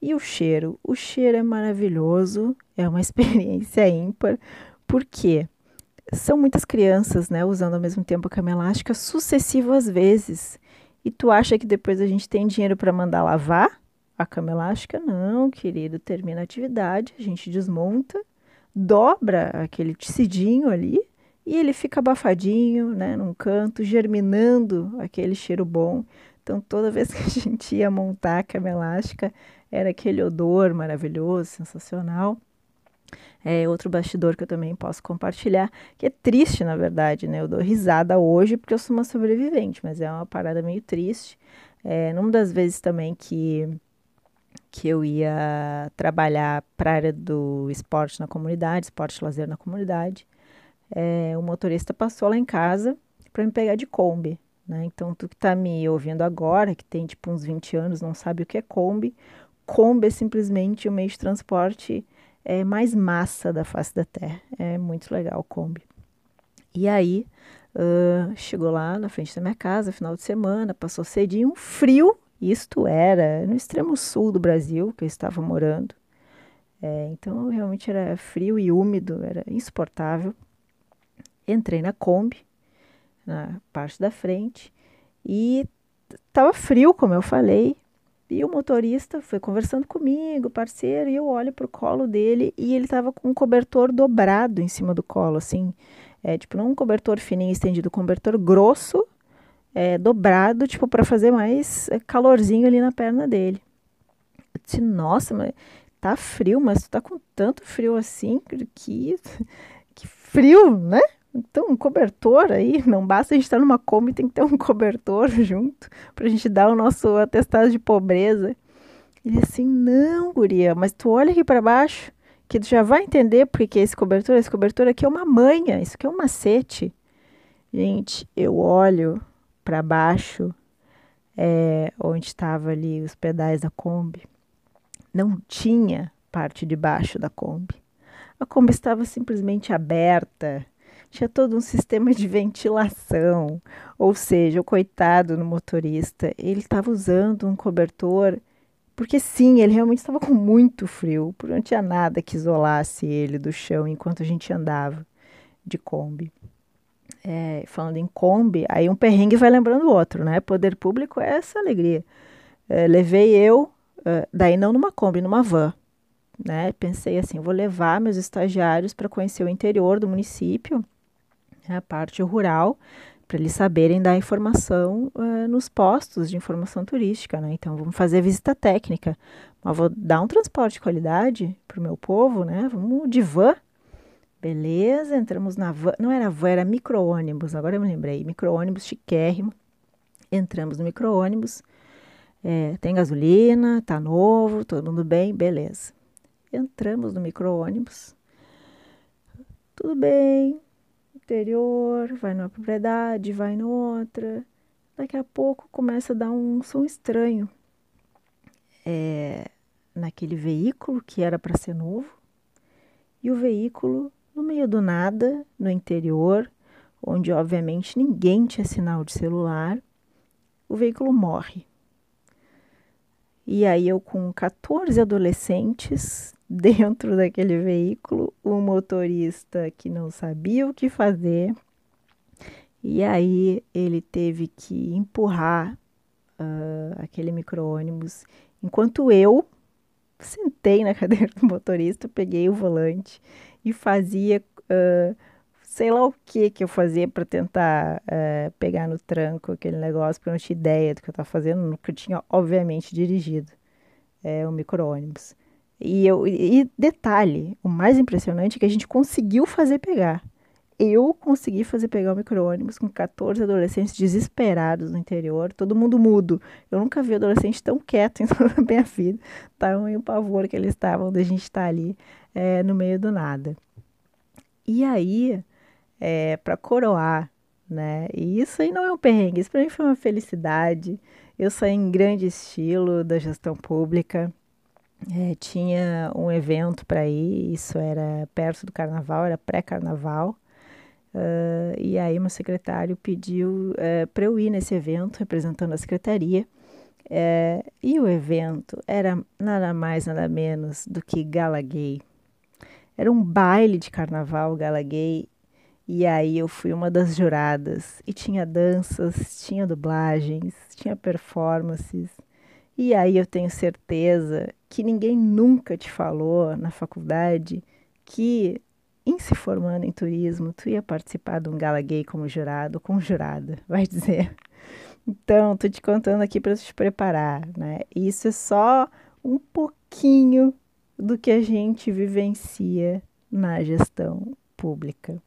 E o cheiro? O cheiro é maravilhoso, é uma experiência ímpar, porque são muitas crianças, né, usando ao mesmo tempo a cama elástica sucessivas vezes. E tu acha que depois a gente tem dinheiro para mandar lavar a cama elástica? Não, querido, termina a atividade, a gente desmonta, dobra aquele tecidinho ali e ele fica abafadinho, né, num canto, germinando aquele cheiro bom. Então, toda vez que a gente ia montar a cama elástica, era aquele odor maravilhoso, sensacional. É outro bastidor que eu também posso compartilhar, que é triste, na verdade, né? Eu dou risada hoje porque eu sou uma sobrevivente, mas é uma parada meio triste. É, numa das vezes também que, que eu ia trabalhar para a área do esporte na comunidade, esporte lazer na comunidade, é, o motorista passou lá em casa para me pegar de Kombi. Né? Então, tu que está me ouvindo agora, que tem tipo uns 20 anos, não sabe o que é Kombi, Kombi é simplesmente o meio de transporte é, mais massa da face da Terra. É muito legal o Kombi. E aí, uh, chegou lá na frente da minha casa, final de semana, passou cedinho, um frio, isto era no extremo sul do Brasil, que eu estava morando. É, então, realmente era frio e úmido, era insuportável. Entrei na Kombi, na parte da frente, e estava frio, como eu falei. E o motorista foi conversando comigo, parceiro, e eu olho para o colo dele e ele estava com um cobertor dobrado em cima do colo, assim. É, tipo, não um cobertor fininho estendido, um cobertor grosso, é, dobrado, tipo, para fazer mais é, calorzinho ali na perna dele. Eu disse, nossa, mas tá frio, mas tu tá com tanto frio assim, que, que frio, né? Então, um cobertor aí, não basta a gente estar numa Kombi, tem que ter um cobertor junto para a gente dar o nosso atestado de pobreza. Ele assim, não, guria, mas tu olha aqui para baixo, que tu já vai entender porque que é esse cobertor. Esse cobertor aqui é uma manha, isso aqui é um macete. Gente, eu olho para baixo, é, onde estava ali os pedais da Kombi, não tinha parte de baixo da Kombi. A Kombi estava simplesmente aberta, tinha todo um sistema de ventilação. Ou seja, o coitado no motorista, ele estava usando um cobertor, porque sim, ele realmente estava com muito frio, porque não tinha nada que isolasse ele do chão enquanto a gente andava de Kombi. É, falando em Kombi, aí um perrengue vai lembrando o outro, né? Poder público é essa alegria. É, levei eu, daí não numa Kombi, numa van. Né? Pensei assim, vou levar meus estagiários para conhecer o interior do município? A parte rural, para eles saberem dar informação uh, nos postos de informação turística, né? Então, vamos fazer visita técnica. Mas vou dar um transporte de qualidade para o meu povo, né? Vamos de van. Beleza, entramos na van. Não era van, era micro-ônibus, agora eu me lembrei. Micro-ônibus chiquérrimo. Entramos no micro-ônibus. É, tem gasolina, tá novo, todo mundo bem, beleza. Entramos no micro-ônibus. Tudo bem, interior, vai numa propriedade, vai noutra. Daqui a pouco começa a dar um som estranho é, naquele veículo que era para ser novo. E o veículo, no meio do nada, no interior, onde obviamente ninguém tinha sinal de celular, o veículo morre. E aí eu com 14 adolescentes dentro daquele veículo, o motorista que não sabia o que fazer, e aí ele teve que empurrar uh, aquele micro-ônibus, enquanto eu sentei na cadeira do motorista, peguei o volante e fazia uh, sei lá o que que eu fazia para tentar uh, pegar no tranco aquele negócio, porque eu não tinha ideia do que eu estava fazendo, porque eu tinha obviamente dirigido é, o micro-ônibus. E, eu, e detalhe, o mais impressionante é que a gente conseguiu fazer pegar. Eu consegui fazer pegar o micro-ônibus com 14 adolescentes desesperados no interior, todo mundo mudo. Eu nunca vi adolescente tão quieto em toda a minha vida. Tamanho o pavor que eles estavam de a gente estar ali é, no meio do nada. E aí, é, para coroar, né? E isso aí não é um perrengue, isso para mim foi uma felicidade. Eu saí em grande estilo da gestão pública. É, tinha um evento para ir, isso era perto do carnaval, era pré-carnaval. Uh, e aí, meu secretário pediu uh, é, para eu ir nesse evento, representando a secretaria. Uh, e o evento era nada mais, nada menos do que Gala Gay. Era um baile de carnaval Gala Gay. E aí eu fui uma das juradas. E tinha danças, tinha dublagens, tinha performances. E aí eu tenho certeza que ninguém nunca te falou na faculdade que em se formando em turismo, tu ia participar de um gala gay como jurado, com jurada, vai dizer. Então, tô te contando aqui para te preparar, né? Isso é só um pouquinho do que a gente vivencia na gestão pública.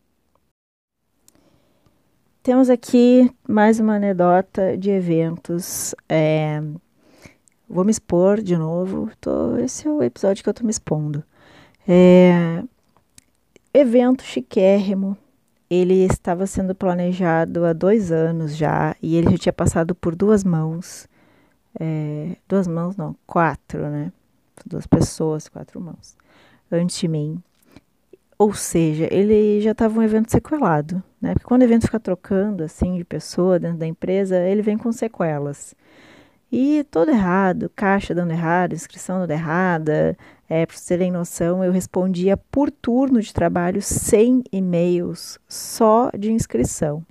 Temos aqui mais uma anedota de eventos é, Vou me expor de novo. Tô, esse é o episódio que eu tô me expondo. É, evento chiquérrimo. Ele estava sendo planejado há dois anos já e ele já tinha passado por duas mãos. É, duas mãos, não, quatro, né? Duas pessoas, quatro mãos. Antes de mim. Ou seja, ele já estava um evento sequelado, né? Porque quando o evento fica trocando, assim, de pessoa dentro da empresa, ele vem com sequelas. E todo errado, caixa dando errado, inscrição dando errada. É, para vocês terem noção, eu respondia por turno de trabalho 100 e-mails só de inscrição.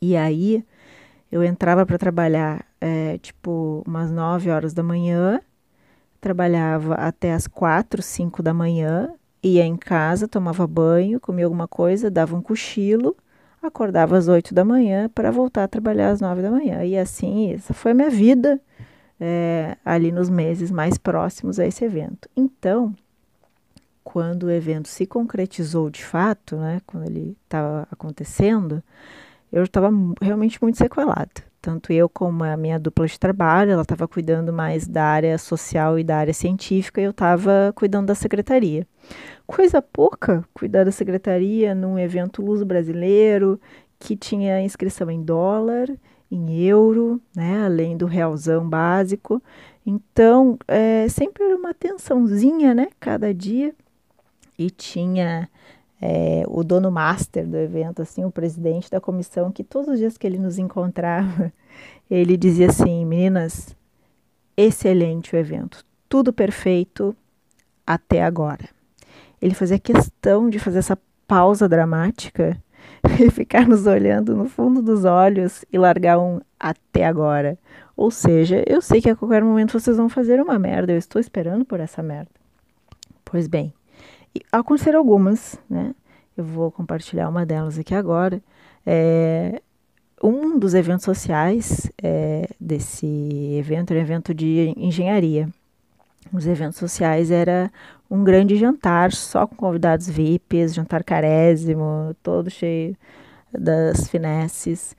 E aí eu entrava para trabalhar é, tipo umas 9 horas da manhã, trabalhava até as 4, 5 da manhã, ia em casa, tomava banho, comia alguma coisa, dava um cochilo acordava às 8 da manhã para voltar a trabalhar às 9 da manhã. E assim, essa foi a minha vida é, ali nos meses mais próximos a esse evento. Então, quando o evento se concretizou de fato, né, quando ele estava acontecendo, eu estava realmente muito sequelada. Tanto eu como a minha dupla de trabalho, ela estava cuidando mais da área social e da área científica, e eu estava cuidando da secretaria. Coisa pouca cuidar da secretaria num evento luso brasileiro, que tinha inscrição em dólar, em euro, né, além do realzão básico. Então, é, sempre era uma tensãozinha, né, cada dia. E tinha é, o dono master do evento, assim, o presidente da comissão, que todos os dias que ele nos encontrava, ele dizia assim, meninas, excelente o evento, tudo perfeito até agora. Ele fazia questão de fazer essa pausa dramática e ficar nos olhando no fundo dos olhos e largar um até agora. Ou seja, eu sei que a qualquer momento vocês vão fazer uma merda, eu estou esperando por essa merda. Pois bem, aconteceram algumas, né? Eu vou compartilhar uma delas aqui agora. É, um dos eventos sociais é, desse evento era um evento de engenharia. Os eventos sociais era um grande jantar só com convidados VIPs, jantar carésimo, todo cheio das finesses.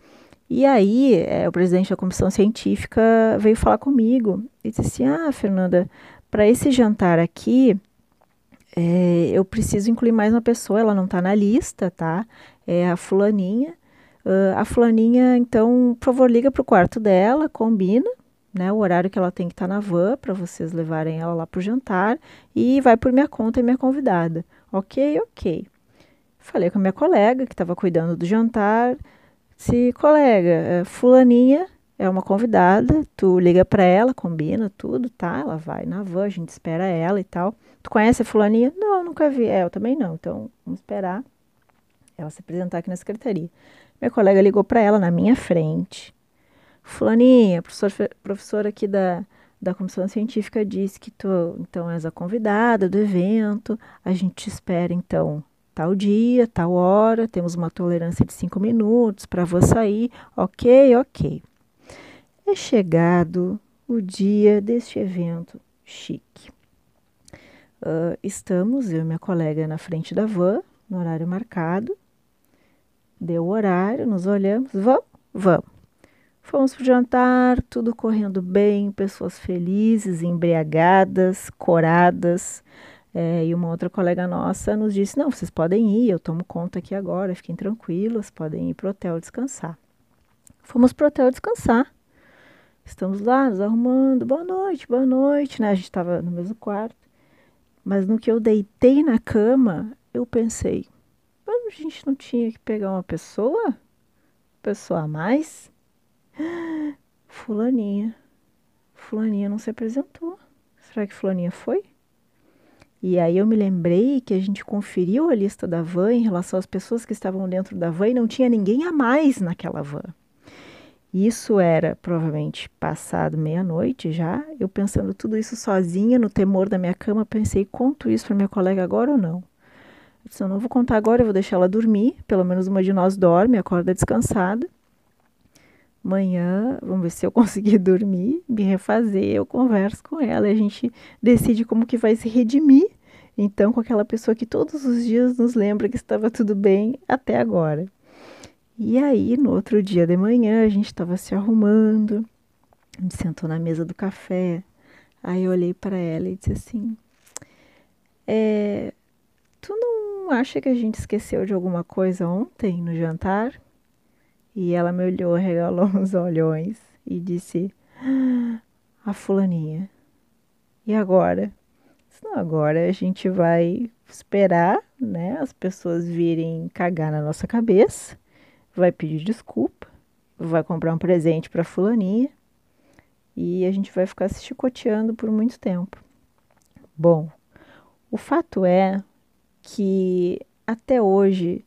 E aí, é, o presidente da comissão científica veio falar comigo e disse assim: Ah, Fernanda, para esse jantar aqui, é, eu preciso incluir mais uma pessoa, ela não está na lista, tá? É a Fulaninha. Uh, a Fulaninha, então, por favor, liga para o quarto dela, combina, né, o horário que ela tem que estar tá na van para vocês levarem ela lá para o jantar e vai por minha conta e minha convidada. Ok, ok. Falei com a minha colega que estava cuidando do jantar. Se colega, é, fulaninha é uma convidada, tu liga para ela, combina tudo, tá? Ela vai na van, a gente espera ela e tal. Tu conhece a fulaninha? Não, nunca vi. É, eu também não. Então, vamos esperar ela se apresentar aqui na secretaria. Minha colega ligou para ela na minha frente Fulaninha, professor, professora aqui da, da comissão científica disse que tu então és a convidada do evento. A gente te espera então tal dia, tal hora, temos uma tolerância de cinco minutos para você sair. Ok, ok. É chegado o dia deste evento chique. Uh, estamos, eu e minha colega, na frente da van, no horário marcado. Deu o horário, nos olhamos, vamos, vamos. Fomos para jantar, tudo correndo bem, pessoas felizes, embriagadas, coradas. É, e uma outra colega nossa nos disse: Não, vocês podem ir, eu tomo conta aqui agora, fiquem tranquilos, podem ir para o hotel descansar. Fomos para o hotel descansar. Estamos lá nos arrumando, boa noite, boa noite, né? A gente estava no mesmo quarto. Mas no que eu deitei na cama, eu pensei: mas a gente não tinha que pegar uma pessoa? Pessoa a mais? Fulaninha. Fulaninha não se apresentou. Será que Fulaninha foi? E aí eu me lembrei que a gente conferiu a lista da van em relação às pessoas que estavam dentro da van e não tinha ninguém a mais naquela van. Isso era provavelmente passado meia-noite já. Eu pensando tudo isso sozinha, no temor da minha cama, pensei: conto isso para minha colega agora ou não? Eu disse: eu não vou contar agora, eu vou deixar ela dormir. Pelo menos uma de nós dorme, acorda descansada. Amanhã, vamos ver se eu conseguir dormir, me refazer, eu converso com ela e a gente decide como que vai se redimir. Então, com aquela pessoa que todos os dias nos lembra que estava tudo bem até agora. E aí, no outro dia de manhã, a gente estava se arrumando, gente sentou na mesa do café. Aí eu olhei para ela e disse assim: é, Tu não acha que a gente esqueceu de alguma coisa ontem no jantar? E ela me olhou, regalou uns olhões e disse: ah, A fulaninha. E agora? Não, agora a gente vai esperar, né? As pessoas virem cagar na nossa cabeça, vai pedir desculpa, vai comprar um presente para fulaninha e a gente vai ficar se chicoteando por muito tempo. Bom, o fato é que até hoje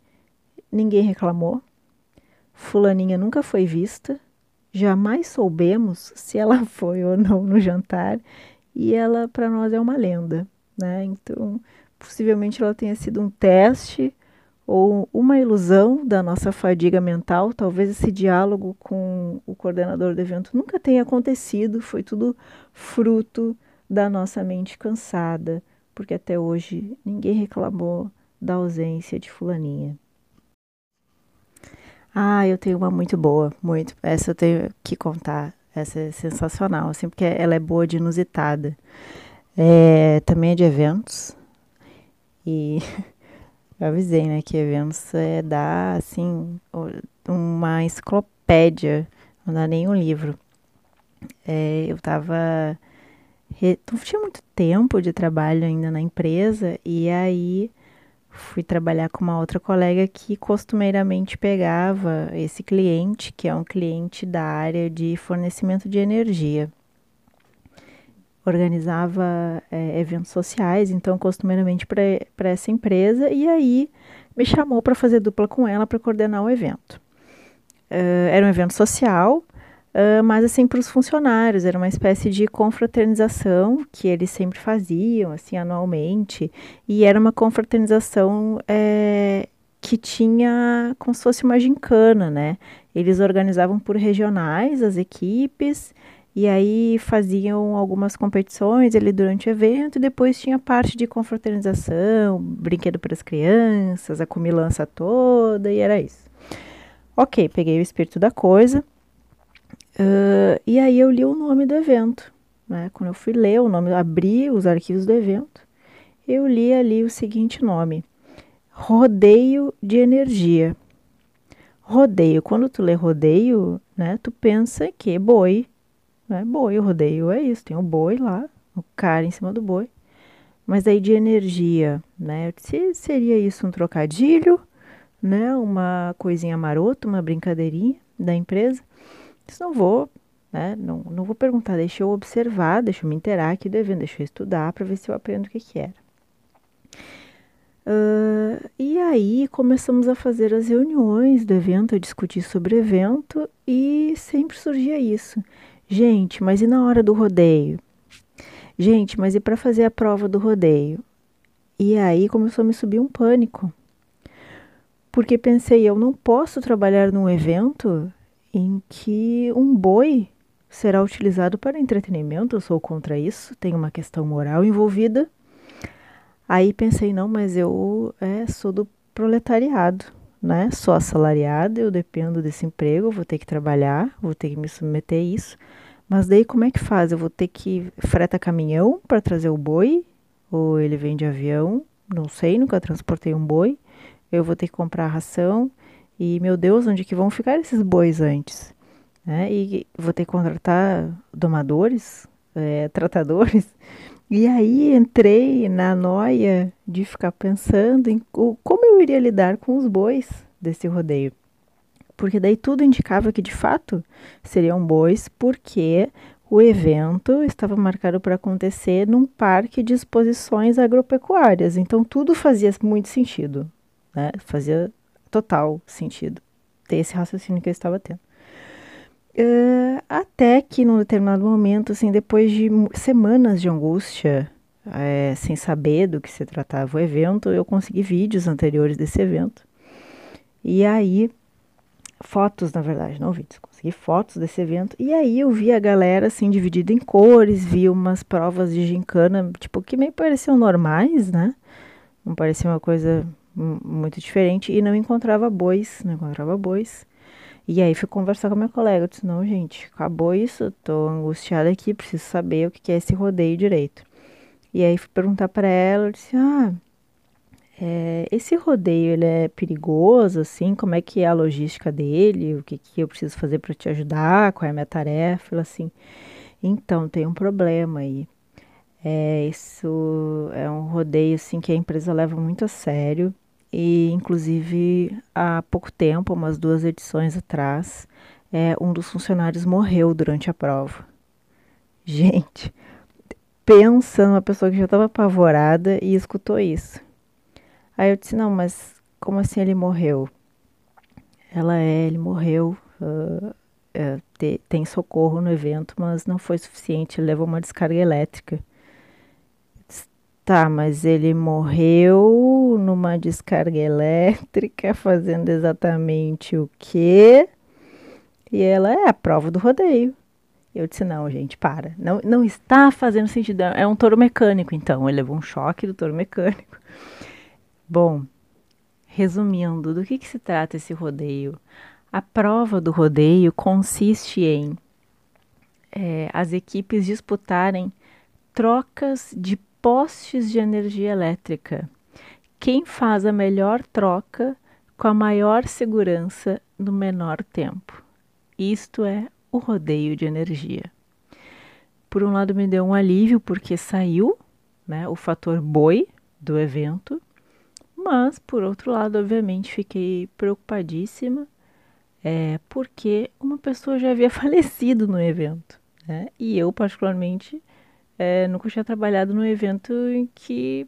ninguém reclamou, Fulaninha nunca foi vista, jamais soubemos se ela foi ou não no jantar, e ela para nós é uma lenda, né? Então, possivelmente ela tenha sido um teste ou uma ilusão da nossa fadiga mental, talvez esse diálogo com o coordenador do evento nunca tenha acontecido, foi tudo fruto da nossa mente cansada, porque até hoje ninguém reclamou da ausência de fulaninha. Ah, eu tenho uma muito boa, muito. Essa eu tenho que contar. Essa é sensacional, assim, porque ela é boa de inusitada. É, também é de eventos. E eu avisei, né, que eventos é dar, assim, uma enciclopédia, não dá nem um livro. É, eu tava. Não tinha muito tempo de trabalho ainda na empresa, e aí fui trabalhar com uma outra colega que costumeiramente pegava esse cliente, que é um cliente da área de fornecimento de energia. Organizava é, eventos sociais, então costumeiramente para essa empresa, e aí me chamou para fazer dupla com ela para coordenar o evento. Uh, era um evento social, Uh, mas assim para os funcionários era uma espécie de confraternização que eles sempre faziam assim anualmente e era uma confraternização é, que tinha como se fosse uma gincana né? Eles organizavam por regionais as equipes e aí faziam algumas competições ali durante o evento e depois tinha parte de confraternização brinquedo para as crianças a comilança toda e era isso. Ok peguei o espírito da coisa Uh, e aí eu li o nome do evento. Né? Quando eu fui ler o nome, abri os arquivos do evento, eu li ali o seguinte nome: Rodeio de Energia. Rodeio, quando tu lê rodeio, né, tu pensa que boi, né, boi, rodeio é isso, tem o boi lá, o cara em cima do boi. Mas aí de energia, né, se seria isso um trocadilho, né, uma coisinha marota, uma brincadeirinha da empresa. Não vou, né? Não, não vou perguntar, deixa eu observar, deixa eu me interar aqui do evento, deixa eu estudar para ver se eu aprendo o que, que era. Uh, e aí começamos a fazer as reuniões do evento, a discutir sobre o evento e sempre surgia isso. Gente, mas e na hora do rodeio? Gente, mas e para fazer a prova do rodeio? E aí começou a me subir um pânico. Porque pensei, eu não posso trabalhar num evento em que um boi será utilizado para entretenimento. Eu sou contra isso, tem uma questão moral envolvida. Aí pensei, não, mas eu é, sou do proletariado, né? Sou assalariada, eu dependo desse emprego, vou ter que trabalhar, vou ter que me submeter a isso. Mas daí como é que faz? Eu vou ter que freta caminhão para trazer o boi? Ou ele vem de avião? Não sei, nunca transportei um boi. Eu vou ter que comprar ração. E, meu Deus, onde que vão ficar esses bois antes? Né? E vou ter que contratar domadores, é, tratadores. E aí entrei na noia de ficar pensando em como eu iria lidar com os bois desse rodeio. Porque daí tudo indicava que de fato seriam bois, porque o evento estava marcado para acontecer num parque de exposições agropecuárias. Então tudo fazia muito sentido, né? Fazia total sentido ter esse raciocínio que eu estava tendo. Uh, até que num determinado momento, assim, depois de semanas de angústia, é, sem saber do que se tratava o evento, eu consegui vídeos anteriores desse evento. E aí, fotos, na verdade, não vídeos, consegui fotos desse evento. E aí eu vi a galera, assim, dividida em cores, vi umas provas de gincana, tipo, que meio pareciam normais, né? Não parecia uma coisa muito diferente e não encontrava bois, não encontrava bois. E aí fui conversar com minha colega, eu disse, não, gente, acabou isso, tô angustiada aqui, preciso saber o que é esse rodeio direito. E aí fui perguntar para ela, eu disse, ah, é, esse rodeio, ele é perigoso, assim, como é que é a logística dele, o que, que eu preciso fazer para te ajudar, qual é a minha tarefa, ela assim, então, tem um problema aí. É, isso é um rodeio, assim, que a empresa leva muito a sério, e, inclusive, há pouco tempo, umas duas edições atrás, é, um dos funcionários morreu durante a prova. Gente, pensa numa pessoa que já estava apavorada e escutou isso. Aí eu disse: Não, mas como assim ele morreu? Ela é, ele morreu. Uh, é, te, tem socorro no evento, mas não foi suficiente. Levou uma descarga elétrica. Tá, mas ele morreu numa descarga elétrica, fazendo exatamente o quê? E ela é a prova do rodeio. Eu disse, não, gente, para. Não, não está fazendo sentido. É um touro mecânico, então. Ele levou um choque do touro mecânico. Bom, resumindo, do que, que se trata esse rodeio? A prova do rodeio consiste em é, as equipes disputarem trocas de postes de energia elétrica. Quem faz a melhor troca com a maior segurança no menor tempo. Isto é o rodeio de energia. Por um lado, me deu um alívio porque saiu né, o fator boi do evento, Mas, por outro lado, obviamente, fiquei preocupadíssima, é, porque uma pessoa já havia falecido no evento. Né? E eu, particularmente, é, nunca tinha trabalhado num evento em que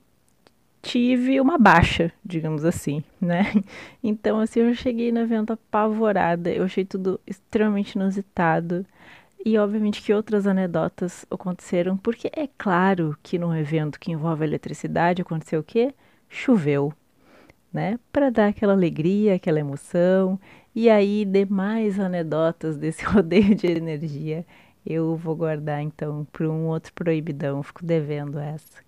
tive uma baixa, digamos assim, né? Então, assim, eu cheguei no evento apavorada, eu achei tudo extremamente inusitado. E obviamente que outras anedotas aconteceram, porque é claro que num evento que envolve eletricidade aconteceu o quê? Choveu, né? Para dar aquela alegria, aquela emoção. E aí, demais anedotas desse rodeio de energia, eu vou guardar então para um outro proibidão, fico devendo essa.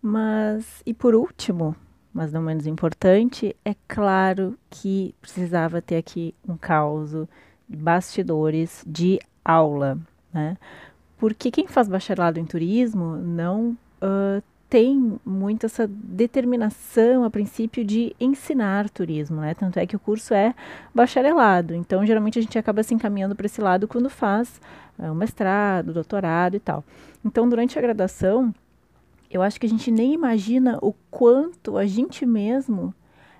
Mas, e por último, mas não menos importante, é claro que precisava ter aqui um caos de bastidores de aula, né? Porque quem faz bacharelado em turismo não uh, tem muito essa determinação, a princípio, de ensinar turismo, né? Tanto é que o curso é bacharelado. Então, geralmente, a gente acaba se encaminhando para esse lado quando faz uh, um mestrado, doutorado e tal. Então, durante a graduação, eu acho que a gente nem imagina o quanto a gente mesmo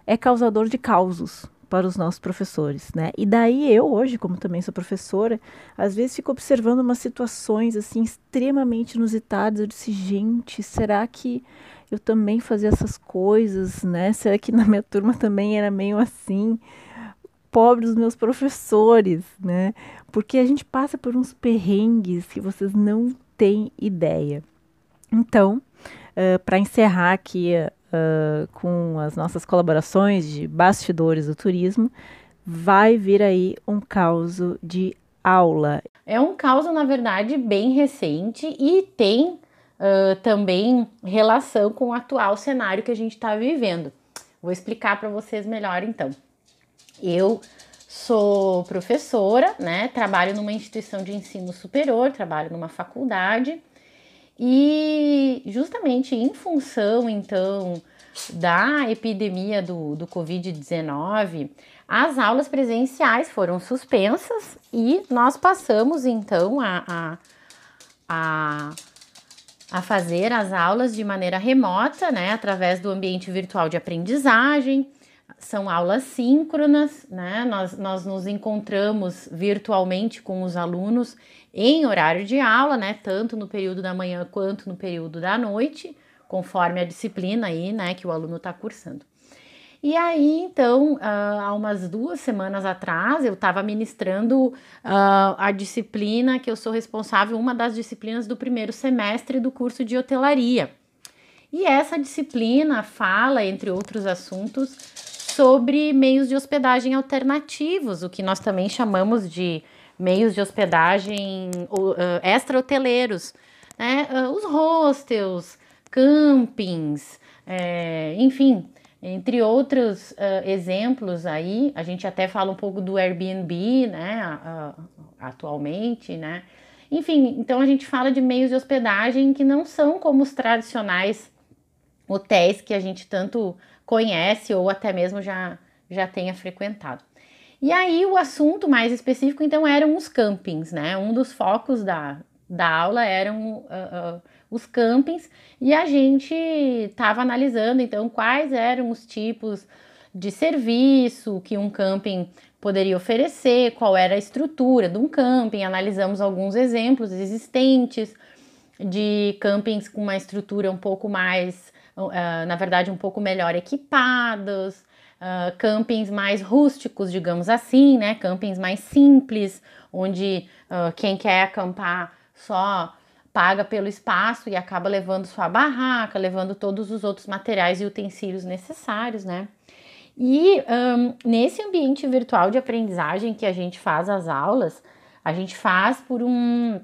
é causador de causos, para os nossos professores, né? E daí eu hoje, como também sou professora, às vezes fico observando umas situações assim extremamente inusitadas. Eu disse, gente, será que eu também fazia essas coisas, né? Será que na minha turma também era meio assim? Pobres meus professores, né? Porque a gente passa por uns perrengues que vocês não têm ideia. Então, uh, para encerrar aqui uh, com as nossas colaborações de bastidores do turismo, vai vir aí um caos de aula. É um caos, na verdade, bem recente e tem uh, também relação com o atual cenário que a gente está vivendo. Vou explicar para vocês melhor então. Eu sou professora, né? Trabalho numa instituição de ensino superior, trabalho numa faculdade e justamente em função, então, da epidemia do, do Covid-19, as aulas presenciais foram suspensas e nós passamos, então, a, a, a, a fazer as aulas de maneira remota, né, através do ambiente virtual de aprendizagem. São aulas síncronas, né? Nós, nós nos encontramos virtualmente com os alunos em horário de aula, né? Tanto no período da manhã quanto no período da noite, conforme a disciplina aí, né? Que o aluno está cursando. E aí, então, uh, há umas duas semanas atrás, eu estava ministrando uh, a disciplina que eu sou responsável, uma das disciplinas do primeiro semestre do curso de hotelaria. E essa disciplina fala, entre outros assuntos, sobre meios de hospedagem alternativos, o que nós também chamamos de meios de hospedagem uh, extra-hoteleiros, né? Uh, os hostels, campings, é, enfim, entre outros uh, exemplos aí, a gente até fala um pouco do Airbnb, né, atualmente, né? Enfim, então a gente fala de meios de hospedagem que não são como os tradicionais hotéis que a gente tanto conhece ou até mesmo já, já tenha frequentado. E aí o assunto mais específico então eram os campings, né? Um dos focos da, da aula eram uh, uh, os campings. E a gente estava analisando então quais eram os tipos de serviço que um camping poderia oferecer, qual era a estrutura de um camping, analisamos alguns exemplos existentes de campings com uma estrutura um pouco mais, uh, na verdade, um pouco melhor equipados, uh, campings mais rústicos, digamos assim, né? Campings mais simples, onde uh, quem quer acampar só paga pelo espaço e acaba levando sua barraca, levando todos os outros materiais e utensílios necessários, né? E um, nesse ambiente virtual de aprendizagem que a gente faz as aulas, a gente faz por um,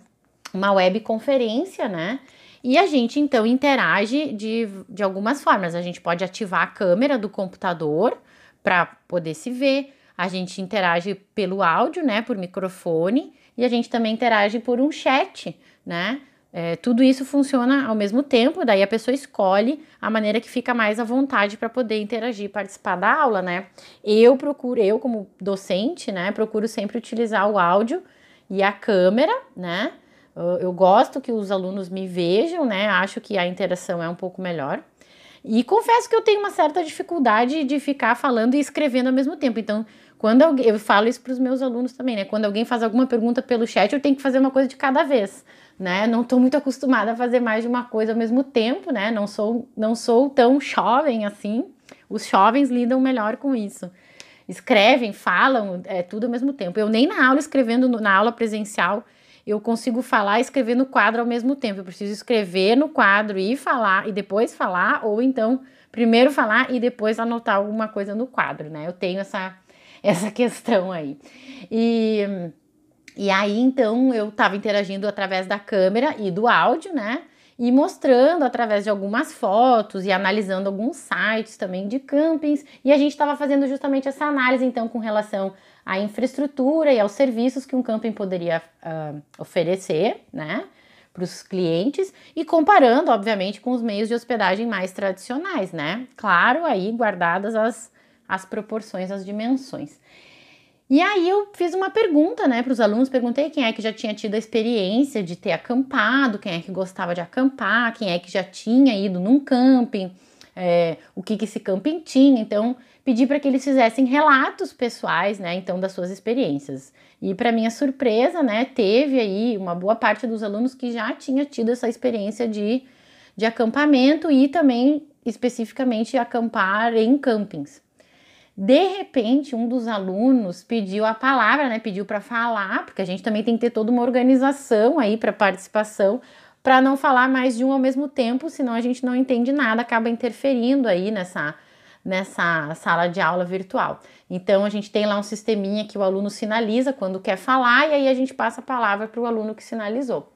uma webconferência, né? E a gente então interage de, de algumas formas. A gente pode ativar a câmera do computador para poder se ver, a gente interage pelo áudio, né? Por microfone, e a gente também interage por um chat, né? É, tudo isso funciona ao mesmo tempo, daí a pessoa escolhe a maneira que fica mais à vontade para poder interagir participar da aula, né? Eu procuro, eu como docente, né, procuro sempre utilizar o áudio e a câmera, né? Eu gosto que os alunos me vejam, né? Acho que a interação é um pouco melhor. E confesso que eu tenho uma certa dificuldade de ficar falando e escrevendo ao mesmo tempo. Então, quando alguém, eu falo isso para os meus alunos também, né? Quando alguém faz alguma pergunta pelo chat, eu tenho que fazer uma coisa de cada vez, né? Não estou muito acostumada a fazer mais de uma coisa ao mesmo tempo, né? Não sou, não sou tão jovem assim. Os jovens lidam melhor com isso. Escrevem, falam, é tudo ao mesmo tempo. Eu nem na aula escrevendo na aula presencial eu consigo falar e escrever no quadro ao mesmo tempo. Eu preciso escrever no quadro e falar e depois falar, ou então primeiro falar e depois anotar alguma coisa no quadro, né? Eu tenho essa essa questão aí. E, e aí, então, eu estava interagindo através da câmera e do áudio, né? E mostrando através de algumas fotos e analisando alguns sites também de campings. E a gente estava fazendo justamente essa análise, então, com relação à infraestrutura e aos serviços que um camping poderia uh, oferecer, né? para os clientes e comparando, obviamente, com os meios de hospedagem mais tradicionais, né? Claro, aí guardadas as, as proporções, as dimensões. E aí eu fiz uma pergunta, né, para os alunos, perguntei quem é que já tinha tido a experiência de ter acampado, quem é que gostava de acampar, quem é que já tinha ido num camping, é, o que, que esse camping tinha. Então, pedi para que eles fizessem relatos pessoais, né, então, das suas experiências. E para minha surpresa, né, teve aí uma boa parte dos alunos que já tinha tido essa experiência de, de acampamento e também especificamente acampar em campings. De repente, um dos alunos pediu a palavra, né? Pediu para falar, porque a gente também tem que ter toda uma organização aí para participação, para não falar mais de um ao mesmo tempo, senão a gente não entende nada, acaba interferindo aí nessa nessa sala de aula virtual. Então a gente tem lá um sisteminha que o aluno sinaliza quando quer falar e aí a gente passa a palavra para o aluno que sinalizou.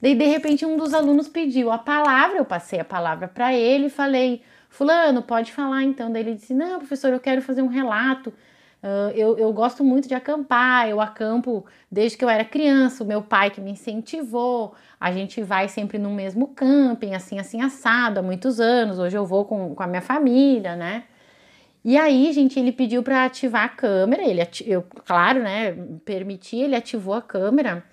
Daí de repente um dos alunos pediu a palavra, eu passei a palavra para ele e falei: Fulano, pode falar então. Daí ele disse: Não, professor, eu quero fazer um relato. Uh, eu, eu gosto muito de acampar, eu acampo desde que eu era criança, o meu pai que me incentivou, a gente vai sempre no mesmo camping, assim, assim, assado, há muitos anos, hoje eu vou com, com a minha família, né? E aí, gente, ele pediu para ativar a câmera, ele, eu, claro, né, permiti, ele ativou a câmera.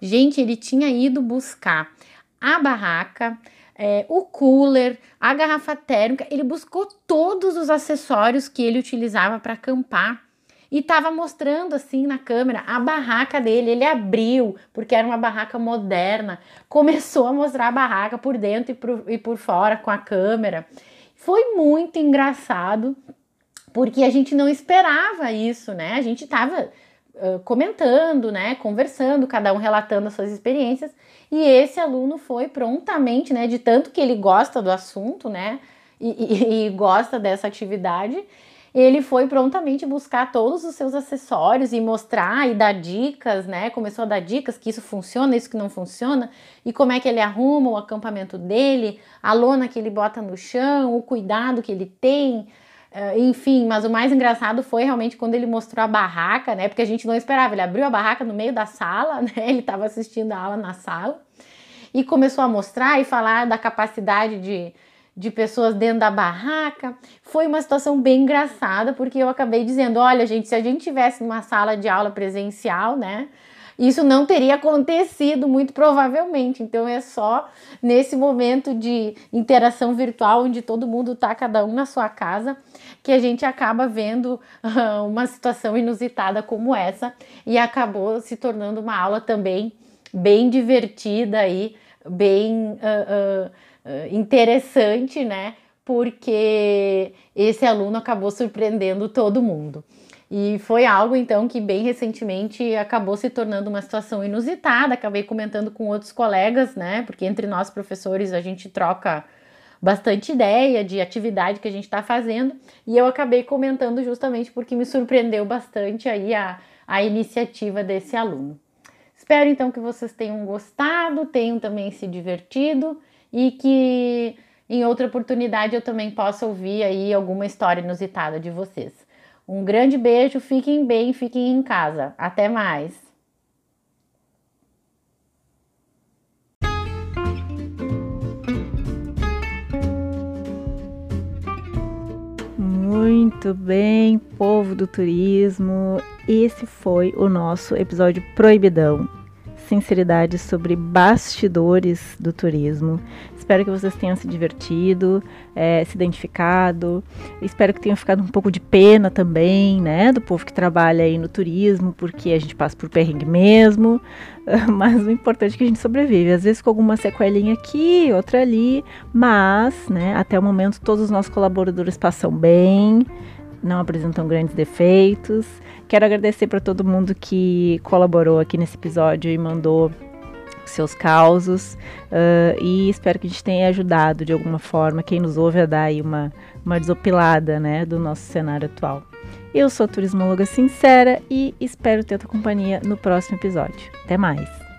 Gente, ele tinha ido buscar a barraca, é, o cooler, a garrafa térmica, ele buscou todos os acessórios que ele utilizava para acampar e estava mostrando assim na câmera a barraca dele. Ele abriu, porque era uma barraca moderna, começou a mostrar a barraca por dentro e por, e por fora com a câmera. Foi muito engraçado, porque a gente não esperava isso, né? A gente estava uh, comentando, né? Conversando, cada um relatando as suas experiências. E esse aluno foi prontamente, né, de tanto que ele gosta do assunto, né, e, e, e gosta dessa atividade, ele foi prontamente buscar todos os seus acessórios e mostrar e dar dicas, né? Começou a dar dicas que isso funciona, isso que não funciona, e como é que ele arruma o acampamento dele, a lona que ele bota no chão, o cuidado que ele tem, uh, enfim. Mas o mais engraçado foi realmente quando ele mostrou a barraca, né? Porque a gente não esperava. Ele abriu a barraca no meio da sala, né? Ele estava assistindo a aula na sala e começou a mostrar e falar da capacidade de de pessoas dentro da barraca. Foi uma situação bem engraçada, porque eu acabei dizendo: olha, gente, se a gente tivesse numa sala de aula presencial, né? Isso não teria acontecido, muito provavelmente. Então é só nesse momento de interação virtual, onde todo mundo está cada um na sua casa, que a gente acaba vendo uh, uma situação inusitada como essa e acabou se tornando uma aula também bem divertida aí, bem. Uh, uh, interessante, né? Porque esse aluno acabou surpreendendo todo mundo. E foi algo então que bem recentemente acabou se tornando uma situação inusitada. Acabei comentando com outros colegas, né? Porque entre nós professores a gente troca bastante ideia de atividade que a gente está fazendo. E eu acabei comentando justamente porque me surpreendeu bastante aí a, a iniciativa desse aluno. Espero então que vocês tenham gostado, tenham também se divertido e que em outra oportunidade eu também possa ouvir aí alguma história inusitada de vocês. Um grande beijo, fiquem bem, fiquem em casa. Até mais! Muito bem, povo do turismo. Esse foi o nosso episódio Proibidão sinceridade sobre bastidores do turismo. Espero que vocês tenham se divertido, é, se identificado. Espero que tenham ficado um pouco de pena também, né, do povo que trabalha aí no turismo, porque a gente passa por perrengue mesmo. Mas o importante é que a gente sobrevive. Às vezes com alguma sequelinha aqui, outra ali, mas, né, até o momento todos os nossos colaboradores passam bem não apresentam grandes defeitos. Quero agradecer para todo mundo que colaborou aqui nesse episódio e mandou seus causos uh, e espero que a gente tenha ajudado de alguma forma quem nos ouve a dar aí uma, uma desopilada né, do nosso cenário atual. Eu sou a turismóloga sincera e espero ter a tua companhia no próximo episódio. Até mais!